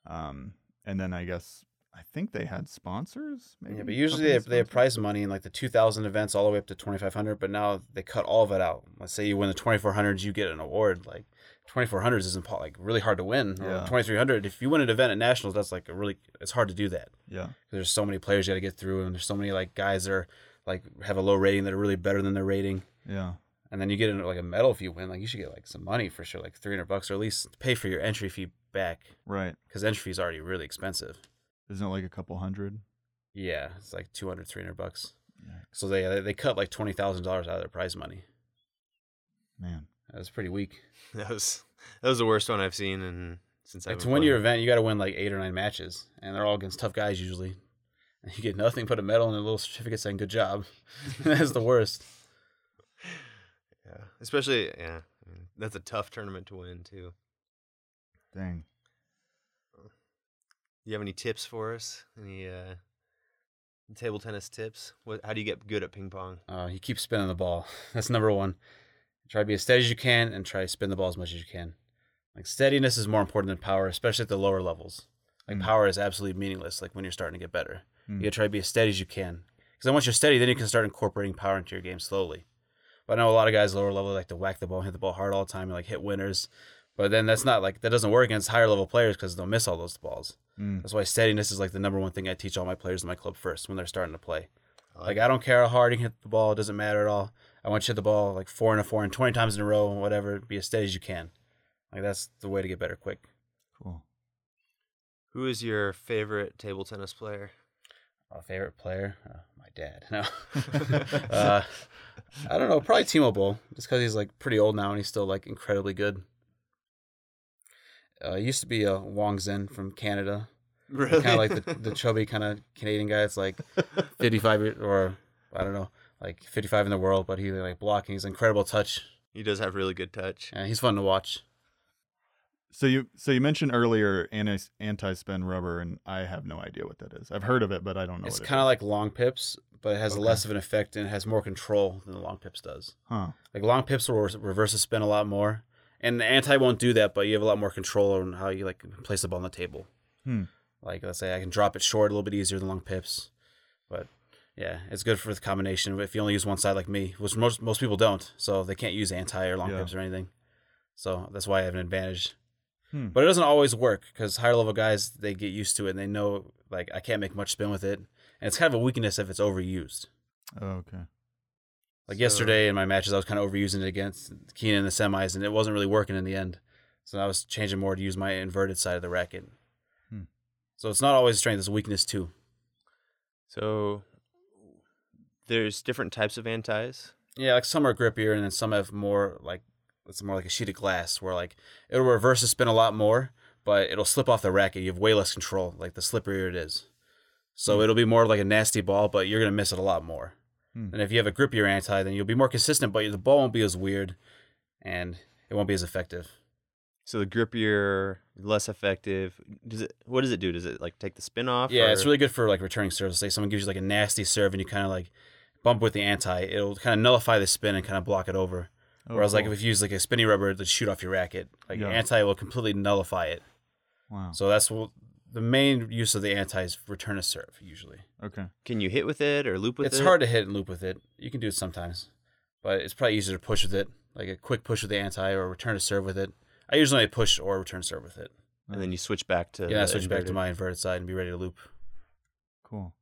A: Um, and then I guess I think they had sponsors. Maybe
C: Yeah, but usually they have, they have prize money in like the 2,000 events all the way up to 2,500, but now they cut all of it out. Let's say you win the 2,400s, you get an award. Like 2,400s isn't like really hard to win.
A: Yeah.
C: 2,300, if you win an event at nationals, that's like a really it's hard to do that.
A: Yeah,
C: There's so many players you got to get through, and there's so many like guys that are like have a low rating that are really better than their rating.
A: yeah,
C: And then you get like a medal if you win. Like you should get like some money for sure, like 300 bucks, or at least pay for your entry fee back
A: right.
C: because entry fee is already really expensive.
A: Isn't it like a couple hundred?
C: Yeah, it's like 200, 300 bucks.
A: Yikes.
C: So they they cut like twenty thousand dollars out of their prize money.
A: Man,
C: That was pretty weak. <laughs>
B: That was that was the worst one I've seen, and since
C: Like
B: I've
C: to
B: been
C: win your event, you got to win like eight or nine matches, and they're all against tough guys usually. And <laughs> you get nothing but a medal and a little certificate saying "good job." <laughs> That's the worst.
B: Yeah, especially yeah, I mean, that's a tough tournament to win too.
A: dang.
B: You have any tips for us? Any uh, table tennis tips? What? How do you get good at ping pong?
C: Uh, you keep spinning the ball. That's number one. Try to be as steady as you can, and try to spin the ball as much as you can. Like steadiness is more important than power, especially at the lower levels. Like
A: Mm.
C: power is absolutely meaningless. Like when you're starting to get better,
A: Mm.
C: you gotta try to be as steady as you can. Because then once you're steady, then you can start incorporating power into your game slowly. But I know a lot of guys lower level like to whack the ball, hit the ball hard all the time, and like hit winners. But then that's not like that doesn't work against higher level players because they'll miss all those balls.
A: Mm.
C: That's why steadiness is like the number one thing I teach all my players in my club first when they're starting to play. Like I don't care how hard you hit the ball; it doesn't matter at all. I want you to hit the ball like four and a four and twenty times in a row, whatever. Be as steady as you can. Like that's the way to get better quick.
A: Cool.
B: Who is your favorite table tennis player?
C: My favorite player, uh, my dad. <laughs> No, <laughs> uh, I don't know. Probably Timo Boll, just because he's like pretty old now and he's still like incredibly good. Uh, used to be a Wang Zhen from Canada,
B: Really?
C: kind of like the, the chubby kind of Canadian guy. It's like <laughs> 55 or I don't know, like 55 in the world, but he like blocking. He's incredible touch,
B: he does have really good touch.
C: and he's fun to watch.
A: So you so you mentioned earlier anti anti spin rubber, and I have no idea what that is. I've heard of it, but I don't know.
C: It's
A: what it
C: kind of
A: is.
C: like long pips, but it has
A: Okay.
C: less of an effect and it has more control than the long pips does.
A: huh.
C: Like long pips will re- reverse the spin a lot more, and the anti won't do that, but you have a lot more control on how you like place the ball on the table.
A: Hmm.
C: Like let's say I can drop it short a little bit easier than long pips, but yeah, it's good for the combination. If you only use one side like me, which most most people don't, so they can't use anti or long
A: Yeah.
C: pips or anything. So that's why I have an advantage.
A: Hmm.
C: But it doesn't always work because higher level guys they get used to it and they know like I can't make much spin with it, and it's kind of a weakness if it's overused.
A: Oh, okay.
C: Like
B: So-
C: yesterday in my matches, I was kind of overusing it against Keenan in the semis, and it wasn't really working in the end. So I was changing more to use my inverted side of the racket.
A: Hmm.
C: So it's not always a strength; it's a weakness too.
B: So there's different types of antis.
C: Yeah, like some are grippier, and then some have more like it's more like a sheet of glass, where like it'll reverse the spin a lot more, but it'll slip off the racket. You have way less control, like the slipperier it is. So
A: Hmm.
C: it'll be more like a nasty ball, but you're gonna miss it a lot more.
A: Hmm.
C: And if you have a grippier anti, then you'll be more consistent, but the ball won't be as weird, and it won't be as effective.
B: So the grippier, less effective. Does it? What does it do? Does it like take the spin off?
C: Yeah, it's really good for like returning serves. Say someone gives you like a nasty serve and you kind of like bump with the anti, it'll kind of nullify the spin and kind of block it over.
A: Oh,
C: Whereas like if you use like a spinny rubber to shoot off your racket, like
A: Yeah.
C: anti will completely nullify it.
A: wow.
C: So that's what the main use of the anti is return a serve usually.
A: Okay.
B: Can you hit with it or loop with
C: it's
B: it?
C: It's hard to hit and loop with it. You can do it sometimes, but it's probably easier to push with it, like a quick push with the anti or return a serve with it. I usually only push or return serve with it.
B: and then you switch back to.
C: Yeah, I
B: the
C: switch back to my inverted side and be ready to loop.
A: Cool.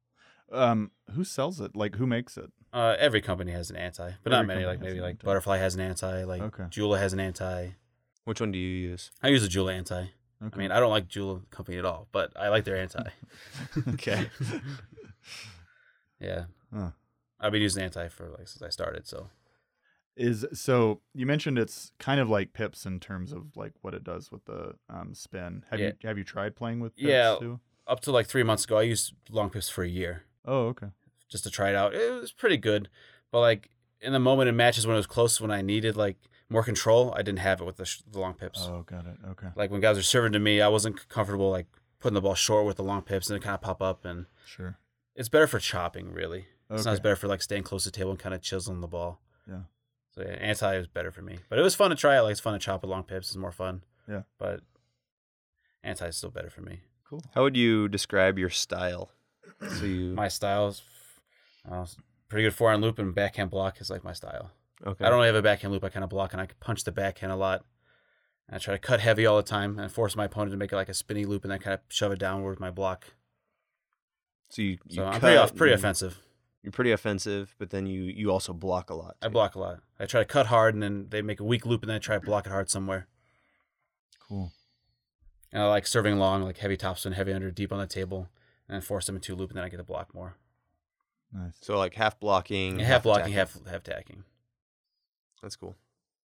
A: Um, who sells it? Like, who makes it?
C: Uh, every company has an anti, but
A: Every
C: not many.
A: company
C: Like
A: has
C: maybe
A: an
C: like
A: anti.
C: Butterfly has an anti. Like
A: Okay.
C: Joola has an anti.
B: Which one do you use?
C: I use a Joola anti.
A: Okay.
C: I mean, I don't like Joola company at all, but I like their anti. <laughs>
B: Okay.
C: yeah,
A: Huh.
C: I've been using anti for like since I started. So
A: is so you mentioned it's kind of like pips in terms of like what it does with the um, spin. Have
C: Yeah.
A: you have you tried playing with pips
C: Yeah.
A: too?
C: up to like three months ago, I used long pips for a year
A: Oh, okay.
C: just to try it out. It was pretty good, but like in the moment in matches when it was close, when I needed like more control, I didn't have it with the, sh- the long pips.
A: Oh, got it. Okay.
C: Like when guys are serving to me, I wasn't comfortable like putting the ball short with the long pips, and it kind of pop up and.
A: Sure.
C: It's better for chopping, really. It's not
A: Okay.
C: as better for like staying close to the table and kind of chiseling the ball.
A: Yeah.
C: So yeah, anti is better for me, but it was fun to try. it. Like it's fun to chop with long pips. It's more fun.
A: Yeah.
C: But anti is still better for me.
A: Cool.
B: How would you describe your style? So you.
C: My style is uh, pretty good forehand loop and backhand block is like my style.
B: okay.
C: I don't really have a backhand loop. I kind of block and I punch the backhand a lot. And I try to cut heavy all the time and force my opponent to make it like a spinny loop and then kind of shove it downward with my block.
B: So you. you
C: So I'm pretty off, pretty offensive.
B: You're pretty offensive, but then you you also block a lot.
C: I block a lot. I try to cut hard and then they make a weak loop and then I try to block it hard somewhere.
A: Cool.
C: And I like serving long, like heavy topspin, heavy under, deep on the table, and then force them into a loop, and then I get to block more.
A: Nice.
B: So like half blocking,
C: half blocking,
B: attacking.
C: half half tacking.
B: That's cool.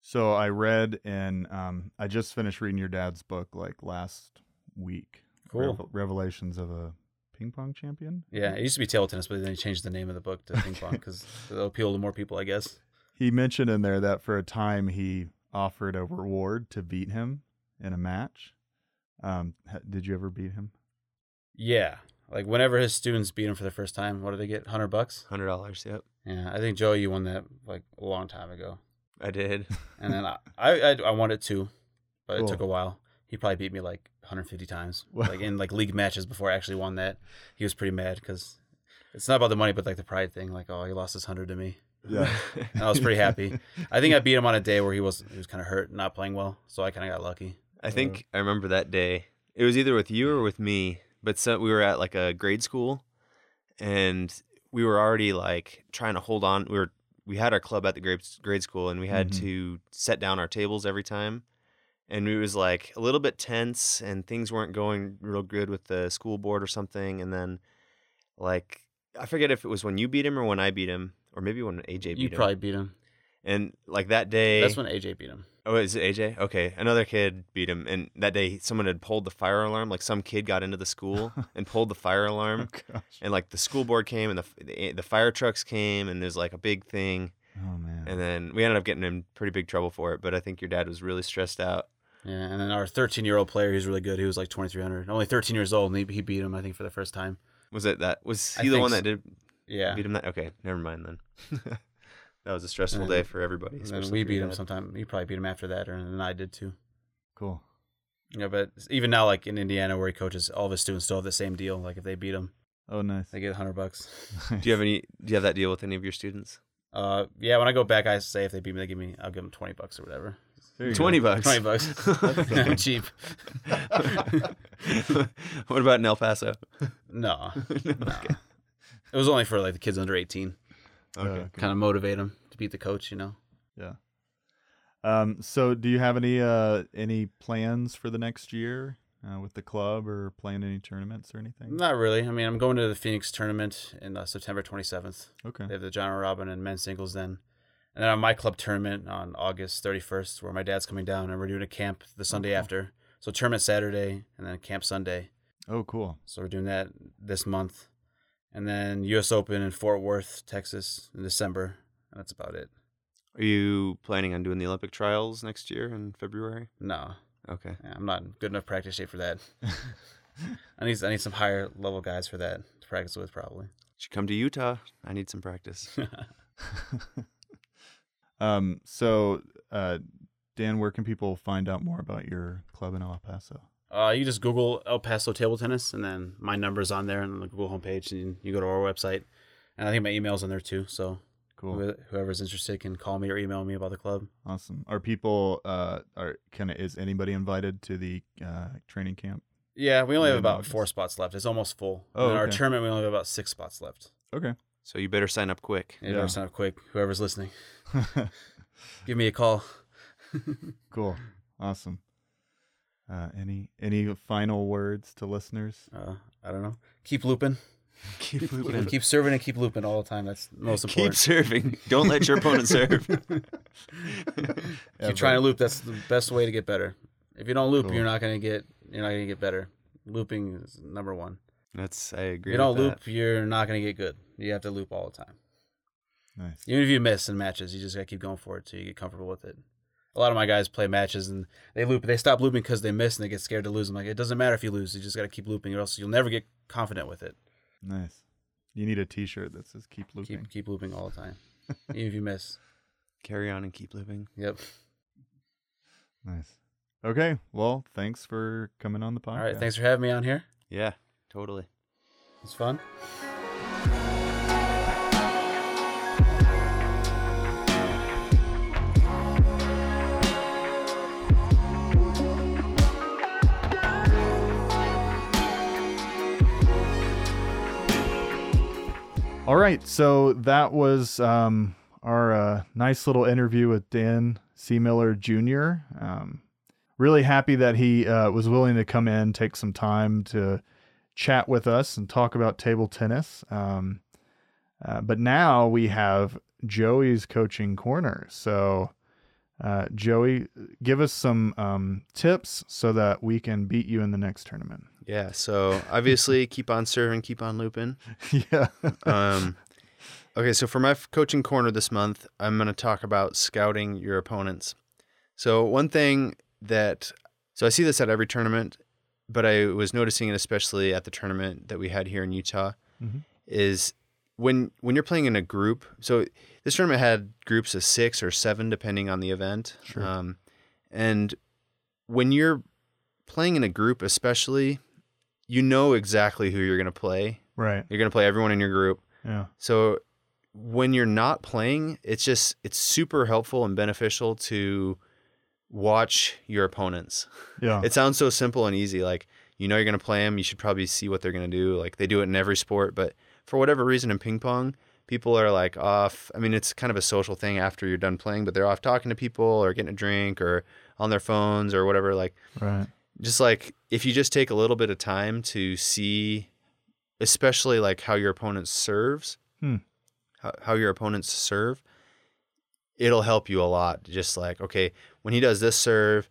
A: So I read and um, I just finished reading your dad's book like last week.
C: Cool.
A: Revel- Revelations of a ping pong champion.
C: Yeah, it used to be table tennis, but then he changed the name of the book to <laughs> ping pong because it'll appeal to more people, I guess.
A: He mentioned in there that for a time he offered a reward to beat him in a match. Um, did you ever beat him?
C: Yeah, like whenever his students beat him for the first time, what did they get? Hundred bucks.
B: Hundred dollars. Yep.
C: Yeah, I think Joe, you won that like a long time ago,
B: I did.
C: and then I I, I, won it too, but
A: Cool.
C: it took a while. He probably beat me like 150 times, <laughs>
A: Wow.
C: like in like league matches before I actually won that. He was pretty mad because it's not about the money, but like the pride thing. Like, oh, he lost his hundred to me.
A: Yeah. <laughs>
C: And I was pretty happy. <laughs> I think I beat him on a day where he was he was kind of hurt, not playing well, so I kind of got lucky.
B: I think I remember that day. It was either with you or with me, but so we were at like a grade school, and we were already like trying to hold on. We were we had our club at the grade grade school, and we had
A: Mhm.
B: to set down our tables every time, and it was like a little bit tense, and things weren't going real good with the school board or something. And then, like I forget if it was when you beat him or when I beat him, or maybe when AJ beat
C: You
B: him.
C: You probably beat him.
B: And like that day,
C: That's when AJ beat him.
B: Oh, is it AJ? Okay, another kid beat him, and that day someone had pulled the fire alarm. Like some kid got into the school <laughs> and pulled the fire alarm,
A: Oh, gosh.
B: and like the school board came, and the the, the fire trucks came, and there's like a big thing,
A: Oh man.
B: and then we ended up getting in pretty big trouble for it. But I think your dad was really stressed out.
C: Yeah, and then our 13 year old player, he's really good. He was like 2300, only 13 years old, and he, he beat him, I think, for the first time.
B: Was it that? Was
C: I
B: he the one
C: so.
B: that did
C: Yeah.
B: beat him? That okay, never mind then. <laughs> that was a stressful
C: And
B: day for everybody.
C: And then we beat him
B: dad.
C: sometime. He probably beat him after that, or and I did too.
A: cool.
C: Yeah, but even now, like in Indiana, where he coaches, all of his students still have the same deal. Like if they beat him,
A: Oh nice.
C: they get hundred bucks. <laughs>
B: Do you have any? Do you have that deal with any of your students?
C: Uh, yeah. When I go back, I say if they beat me, they give me, I'll give them twenty bucks or whatever.
A: There you go.
B: Twenty bucks.
C: Twenty bucks. <laughs> I'm cheap. <laughs>
B: what about in El Paso?
C: No, no.
B: Okay.
C: It was only for like the kids under eighteen.
A: Okay.
B: Okay.
C: Kind of motivate them to beat the coach. You know.
A: Yeah. Um. So, do you have any uh any plans for the next year uh, with the club or playing any tournaments or anything?
C: Not really. I mean, I'm going to the Phoenix tournament in uh, September 27th.
A: Okay.
C: They have the round robin and men's singles then. And then on my club tournament on August 31st, where my dad's coming down and we're doing a camp the Sunday
A: cool.
C: after. So tournament Saturday and then camp Sunday.
A: Oh, cool.
C: So we're doing that this month. And then US Open in Fort Worth, Texas in December. And that's about it.
B: Are you planning on doing the Olympic trials next year in February?
C: No,
B: Okay.
C: yeah, I'm not in good enough practice shape for that. <laughs> I need I need some higher level guys for that to practice with probably.
B: Should come to Utah. I need some practice. <laughs> <laughs>
A: um. So, uh, Dan, where can people find out more about your club in El Paso?
C: Uh, you just Google El Paso table tennis, and then my number's on there on the Google homepage, and you go to our website, and I think my email's on there too. So
A: Cool.
C: whoever's interested can call me or email me about the club.
A: Awesome. Are people uh are kind of is anybody invited to the uh training camp?
C: Yeah, we only have about
A: August.
C: four spots left. It's almost full.
A: Oh,
C: And our tournament, we only have about six spots left.
A: Okay.
B: so you better sign up quick.
C: You
A: Yeah.
C: better sign up quick. Whoever's listening, <laughs> give me a call. <laughs>
A: cool. Awesome. Uh, any any final words to listeners?
C: Uh, I don't know. Keep looping. <laughs>
B: Keep
C: Keep, keep serving and keep looping all the time. That's most important.
B: Keep serving. Don't let your opponent serve. <laughs>
C: If you're trying to loop, that's the best way to get better. If you don't loop,
A: Cool.
C: you're not gonna get you're not gonna get better. Looping is number one.
B: That's I agree.
C: If you don't
B: with
C: loop, you're not gonna get good. You have to loop all the time.
A: Nice.
C: Even if you miss in matches, you just gotta keep going for it till you get comfortable with it. A lot of my guys play matches and they loop. They stop looping because they miss and they get scared to lose. I'm like, it doesn't matter if you lose. You just gotta keep looping, or else you'll never get confident with it.
A: Nice. You need a T-shirt that says "Keep looping."
C: Keep keep looping all the time, <laughs> even if you miss.
B: Carry on and keep looping.
C: Yep.
A: Nice. Okay. Well, thanks for coming on the podcast.
C: All right. Thanks for having me on here.
B: Yeah, totally.
C: It's fun.
A: All right, so that was um, our uh, nice little interview with Dan Seemiller Jr. Um, really happy that he uh, was willing to come in, take some time to chat with us and talk about table tennis. Um, uh, but now we have Joey's coaching corner. So, uh, Joey, give us some um, tips so that we can beat you in the next tournament.
B: Yeah. So obviously, <laughs> keep on serving, keep on looping.
A: yeah.
B: Um, <laughs> okay, so for my coaching corner this month, I'm going to talk about scouting your opponents. So one thing that, so I see this at every tournament, but I was noticing it especially at the tournament that we had here in Utah,
A: Mhm.
B: is when when you're playing in a group. So this tournament had groups of six or seven depending on the event.
A: Sure.
B: Um, and when you're playing in a group, especially, you know exactly who you're going to play.
A: right.
B: You're going to play everyone in your group.
A: Yeah.
B: So when you're not playing, it's just it's super helpful and beneficial to watch your opponents.
A: Yeah.
B: It sounds so simple and easy like you know you're going to play them, you should probably see what they're going to do. Like they do it in every sport, but for whatever reason in ping pong, people are like off. I mean, it's kind of a social thing after you're done playing, but they're off talking to people or getting a drink or on their phones or whatever. Like,
A: Right.
B: just like if you just take a little bit of time to see, especially like how your opponent serves,
A: Hmm.
B: how, how your opponents serve, it'll help you a lot. Just like, okay, when he does this serve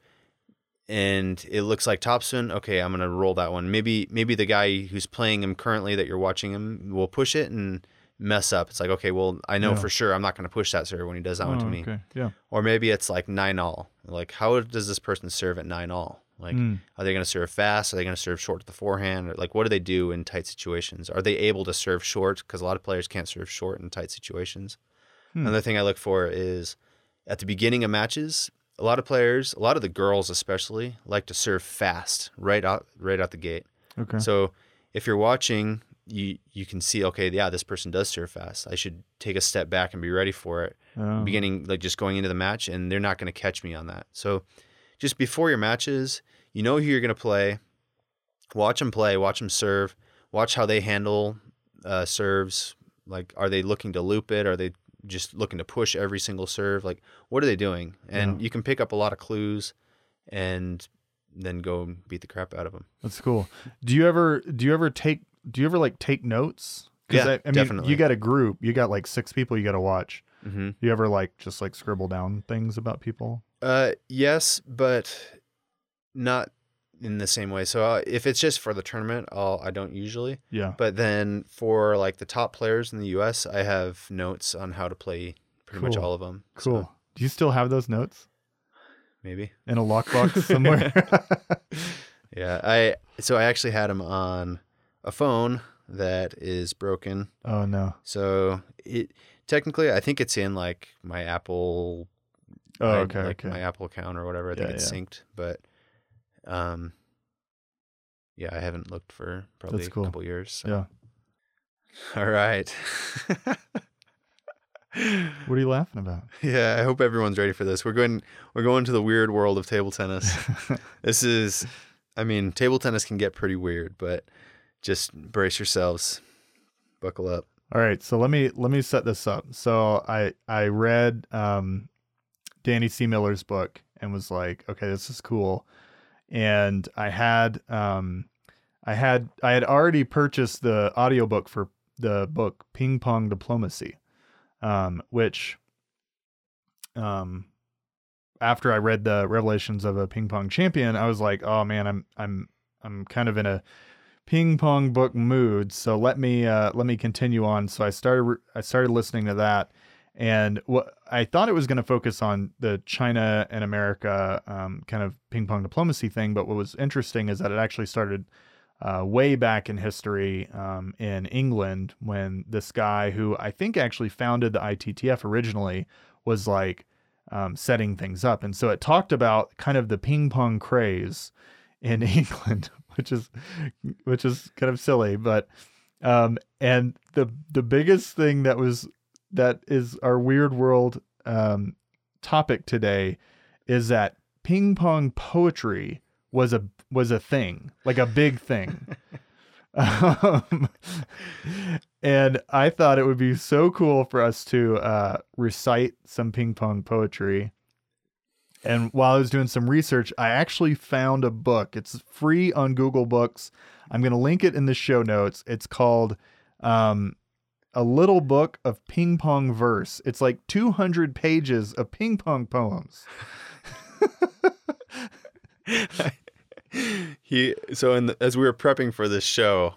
B: and it looks like topspin, okay, I'm gonna roll that one. Maybe maybe the guy who's playing him currently that you're watching him will push it and mess up. It's like, okay, well, I know
A: Yeah.
B: for sure I'm not gonna push that serve when he does that one to
A: Oh,
B: me.
A: Okay. Yeah.
B: Or maybe it's like nine all. Like, how does this person serve at nine all? Like,
A: Mm.
B: are they to serve fast? Are they to serve short to the forehand? Or like, what do they do in tight situations? Are they able to serve short? Because a lot of players can't serve short in tight situations.
A: Hmm.
B: Another thing I look for is at the beginning of matches. A lot of players, a lot of the girls especially, like to serve fast right out right out the gate.
A: Okay.
B: So if you're watching, you you can see, okay, yeah, this person does serve fast. I should take a step back and be ready for it
A: Oh.
B: beginning like just going into the match and they're not going to catch me on that so just before your matches you know who you're going to play watch them play watch them serve watch how they handle uh, serves like are they looking to loop it are they just looking to push every single serve like what are they doing and
A: Yeah.
B: you can pick up a lot of clues and then go beat the crap out of them
A: That's cool. Do you ever do you ever take do you ever like take notes? 'Cause
B: Yeah,
A: I, I mean,
B: definitely.
A: you got a group, you got like six people you got to watch.
B: mm-hmm.
A: You ever like just like scribble down things about people?
B: Uh, yes, but not in the same way. So uh, if it's just for the tournament, I'll I don't usually.
A: Yeah.
B: But then for like the top players in the U.S., I have notes on how to play pretty much all of them.
A: Cool. Do you still have those notes
B: maybe.
A: in a lockbox <laughs> somewhere? <laughs>
B: Yeah. I so I actually had them on a phone that is broken.
A: oh no.
B: So it technically, I think it's in like my Apple.
A: Oh okay.
B: like
A: okay.
B: my Apple account or whatever. I think it's
A: yeah.
B: synced, but um, yeah, I haven't looked for probably a couple years. so.
A: Yeah. <laughs>
B: All right. <laughs>
A: What are you laughing about?
B: yeah, I hope everyone's ready for this. We're going. We're going to the weird world of table tennis. <laughs> this is, I mean, table tennis can get pretty weird, but just brace yourselves, buckle up.
A: All right, so let me let me set this up. So I I read um, Danny Seemiller's book and was like, okay, this is cool. And I had um, I had I had already purchased the audiobook for the book Ping Pong Diplomacy, um, which um, after I read the Revelations of a Ping Pong Champion, I was like, oh man, I'm I'm I'm kind of in a ping pong book mood so let me uh let me continue on. So i started i started listening to that and what i thought it was going to focus on the china and america um, kind of ping pong diplomacy thing but what was interesting is that it actually started uh, way back in history um, in england when this guy who i think actually founded the ittf originally was like um, setting things up. And so it talked about kind of the ping pong craze in <laughs> england which is which is kind of silly, but um and the the biggest thing that was that is our weird world um topic today is that ping pong poetry was a was a thing, like a big thing. <laughs> um, and I thought it would be so cool for us to uh, recite some ping pong poetry. And while I was doing some research, I actually found a book. It's free on Google Books. I'm going to link it in the show notes. It's called um, A Little Book of Ping Pong Verse. It's like 200 pages of ping pong poems. <laughs>
B: he so in the, as we were prepping for this show,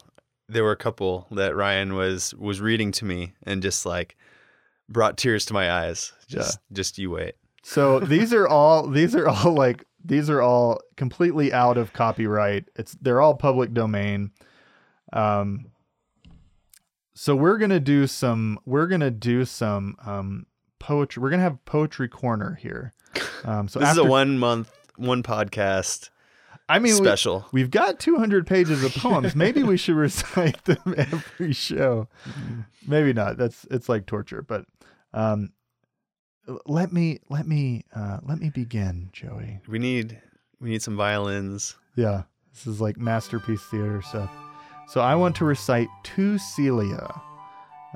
B: there were a couple that Ryan was was reading to me and just like brought tears to my eyes. Just just you wait.
A: So these are all these are all like these are all completely out of copyright. It's they're all public domain. Um so we're going to do some we're going to do some um poetry. We're going to have poetry corner here. <laughs> Um so
B: this
A: after,
B: is a one month one podcast
A: I mean we,
B: special.
A: we've got 200 pages of poems. <laughs> Maybe we should recite them <laughs> every show. Maybe not. That's it's like torture, but um let me let me uh let me begin, Joey.
B: we need we need some violins.
A: Yeah, this is like masterpiece theater stuff. So I want to recite to Celia,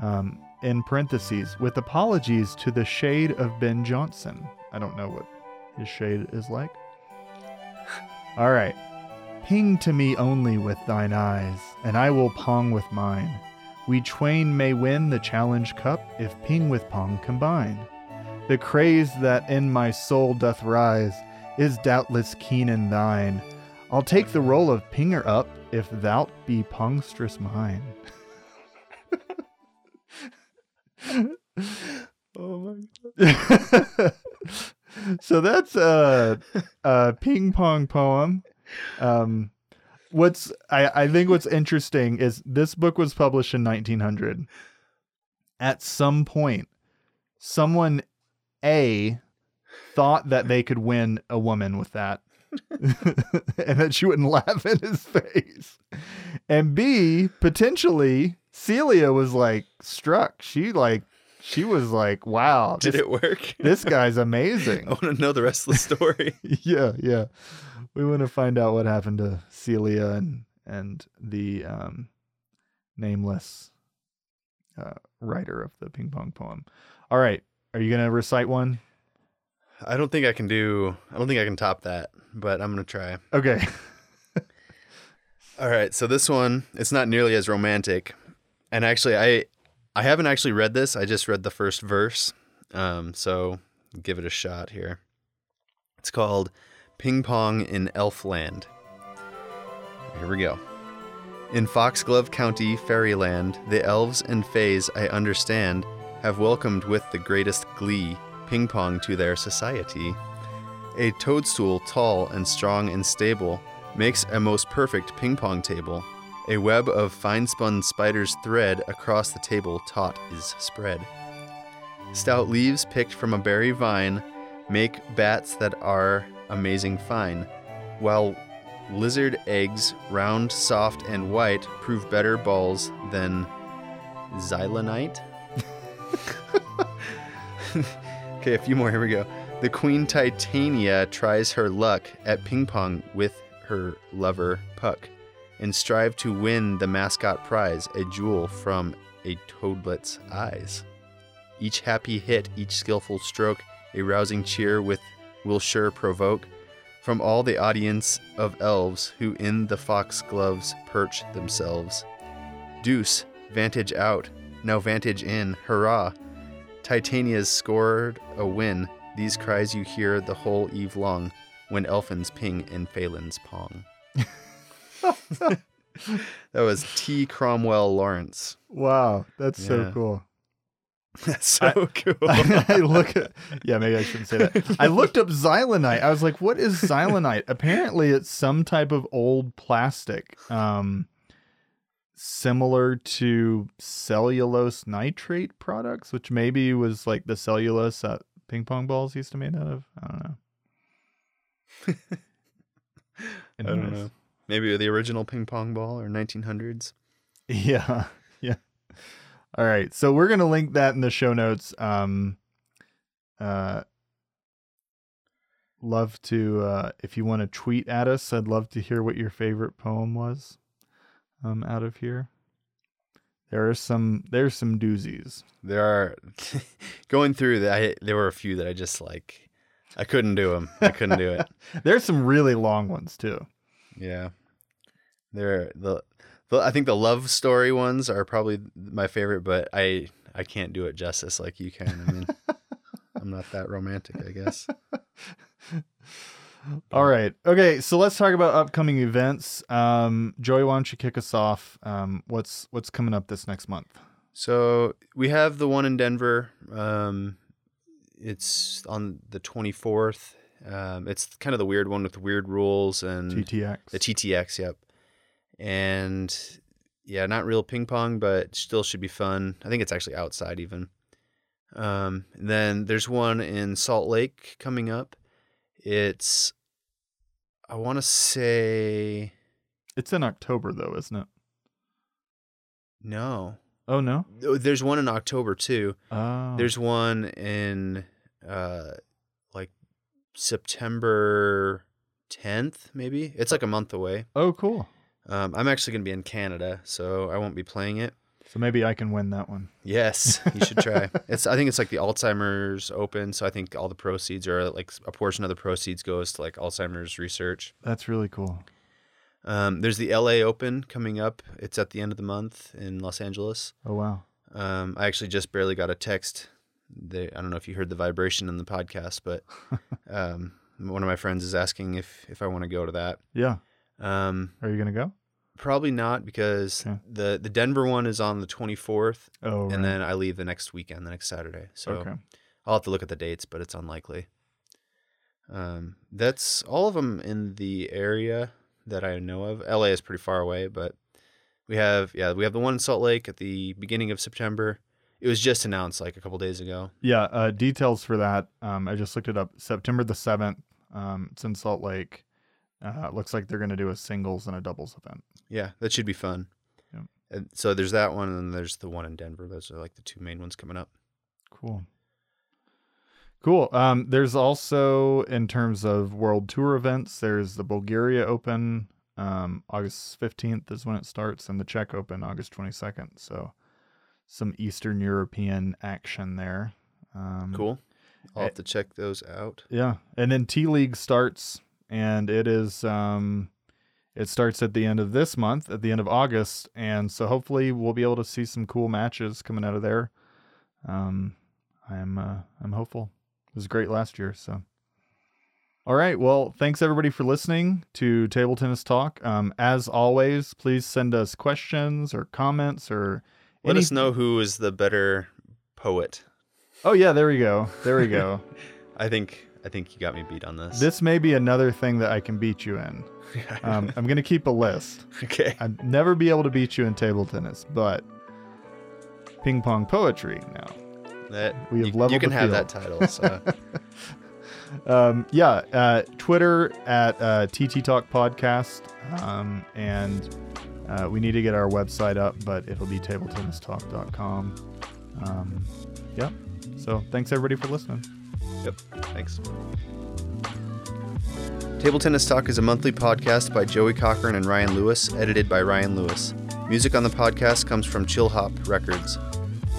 A: um, in parentheses, with apologies to the shade of Ben Jonson. I don't know what his shade is like. All right. Ping to me only with thine eyes, and I will pong with mine. We twain may win the challenge cup if ping with pong combine. The craze that in my soul doth rise is doubtless keen in thine. I'll take the role of pinger up if thou'lt be pongstress mine.
B: Oh my god. <laughs>
A: so that's a, a ping pong poem. Um, what's I, I think what's interesting is this book was published in 1900. At some point, someone A thought that they could win a woman with that. <laughs> and that she wouldn't laugh in his face. And B, potentially, Celia was like struck. She like she was like, wow,
B: Did
A: this,
B: it work?
A: this guy's <laughs> amazing.
B: I want to know the rest of the story. <laughs>
A: yeah, yeah. We want to find out what happened to Celia and and the um, nameless uh, writer of the ping pong poem. All right, are you gonna recite one?
B: I don't think I can do. I don't think I can top that, but I'm gonna try.
A: Okay. <laughs>
B: All right, so this one it's not nearly as romantic, and actually I I haven't actually read this. I just read the first verse, um, so give it a shot here. It's called "Ping Pong in Elfland." Here we go. In Foxglove County, Fairyland, the elves and fays I understand have welcomed with the greatest glee ping pong to their society. A toadstool, tall and strong and stable, makes a most perfect ping pong table. A web of fine spun spider's thread across the table taut is spread. Stout leaves picked from a berry vine make bats that are amazing fine, while lizard eggs, round, soft, and white, prove better balls than xylonite. <laughs> okay, a few more. Here we go. The Queen Titania tries her luck at ping pong with her lover Puck and strive to win the mascot prize, a jewel from a toadlet's eyes. Each happy hit, each skillful stroke, a rousing cheer with will sure provoke from all the audience of elves who in the foxgloves perch themselves. Deuce, vantage out, now vantage in, hurrah! Titania's scored a win. These cries you hear the whole eve long when elfins ping and phelan's pong. <laughs> that was T. Cromwell Lawrence.
A: wow, that's so cool. <laughs>
B: That's so cool. <laughs>
A: I look at yeah, maybe I shouldn't say that. I looked up xylonite. I was like, what is xylonite? Apparently it's some type of old plastic. Um similar to cellulose nitrate products, which maybe was like the cellulose that ping pong balls used to be made out of. I don't know. <laughs>
B: I don't know. Maybe the original ping pong ball or 1900s. <laughs>
A: Yeah. Yeah. All right. So we're going to link that in the show notes. Um uh love to uh if you want to tweet at us, I'd love to hear what your favorite poem was um out of here. There are some there's some doozies.
B: There are <laughs> going through that. I, there were a few that I just like. I couldn't do them. I couldn't do it. <laughs>
A: There's some really long ones too.
B: Yeah, there the, the I think the love story ones are probably my favorite, but I I can't do it justice like you can. I mean, <laughs> I'm not that romantic, I guess.
A: All right. Okay, so let's talk about upcoming events. Um Joey, why don't you kick us off? Um what's what's coming up this next month?
B: So we have the one in Denver. Um, it's on the 24th. Um, it's kind of the weird one with the weird rules and
A: TTX.
B: the TTX. Yep. And yeah, not real ping pong, but still should be fun. I think it's actually outside even. Um, then there's one in Salt Lake coming up. It's I want to say
A: It's in October though, isn't it?
B: no.
A: Oh no.
B: Oh, There's one in October too.
A: Oh.
B: There's one in uh like September 10th maybe. It's like a month away.
A: Oh cool.
B: Um, I'm actually going to be in Canada, so I won't be playing it.
A: So maybe I can win that one.
B: Yes, you should try. <laughs> it's I think it's like the Alzheimer's Open, so I think all the proceeds or like a portion of the proceeds goes to like Alzheimer's research.
A: That's really cool.
B: Um, there's the LA Open coming up. It's at the end of the month in Los Angeles.
A: Oh wow.
B: Um, I actually just barely got a text. They, I don't know if you heard the vibration in the podcast, but <laughs> um, one of my friends is asking if if I want to go to that.
A: Yeah.
B: Um,
A: Are you gonna go?
B: Probably not because
A: Okay.
B: the the Denver one is on the 24th,
A: Oh. right.
B: and then I leave the next weekend, the next Saturday. So
A: okay.
B: I'll have to look at the dates, but it's unlikely. Um, that's all of them in the area that I know of. LA is pretty far away, but we have yeah we have the one in Salt Lake at the beginning of September. It was just announced like a couple days ago.
A: Yeah. Uh, details for that. Um, I just looked it up. September the seventh. Um, it's in Salt Lake. Uh, it looks like they're gonna do a singles and a doubles event.
B: Yeah, that should be fun.
A: Yep.
B: And so there's that one, and then there's the one in Denver. Those are like the two main ones coming up.
A: Cool. Cool. Um, there's also in terms of world tour events, there's the Bulgaria Open. Um, August 15th is when it starts, and the Czech Open August 22nd. So some Eastern European action there. Um,
B: Cool. I'll have to check those out.
A: Yeah, and then T League starts, and it is um, it starts at the end of this month, at the end of August, and so hopefully we'll be able to see some cool matches coming out of there. Um, I'm uh, I'm hopeful. It was great last year, so. All right. Well, thanks everybody for listening to Table Tennis Talk. Um, as always, please send us questions or comments or
B: Let
A: any-
B: us know who is the better poet.
A: Oh yeah, there we go. There we go. <laughs>
B: I think I think you got me beat on this.
A: this may be another thing that I can beat you in. <laughs> Um, I'm gonna keep a list.
B: okay.
A: I'd never be able to beat you in table tennis, but ping pong poetry now.
B: That
A: We have
B: you,
A: leveled
B: you can have
A: field.
B: that title. So <laughs>
A: Um, yeah, uh, Twitter at uh, TT Talk Podcast, um, and uh, we need to get our website up, but it'll be tabletennistalk.com. Um, yeah. So thanks everybody for listening.
B: Yep. Thanks. Table Tennis Talk is a monthly podcast by Joey Cochran and Ryan Lewis, edited by Ryan Lewis. Music on the podcast comes from Chillhop Records.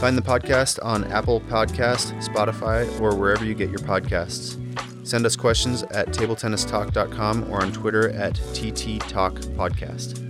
B: Find the podcast on Apple Podcast, Spotify, or wherever you get your podcasts. Send us questions at tabletennistalk.com or on Twitter at TT Talk Podcast.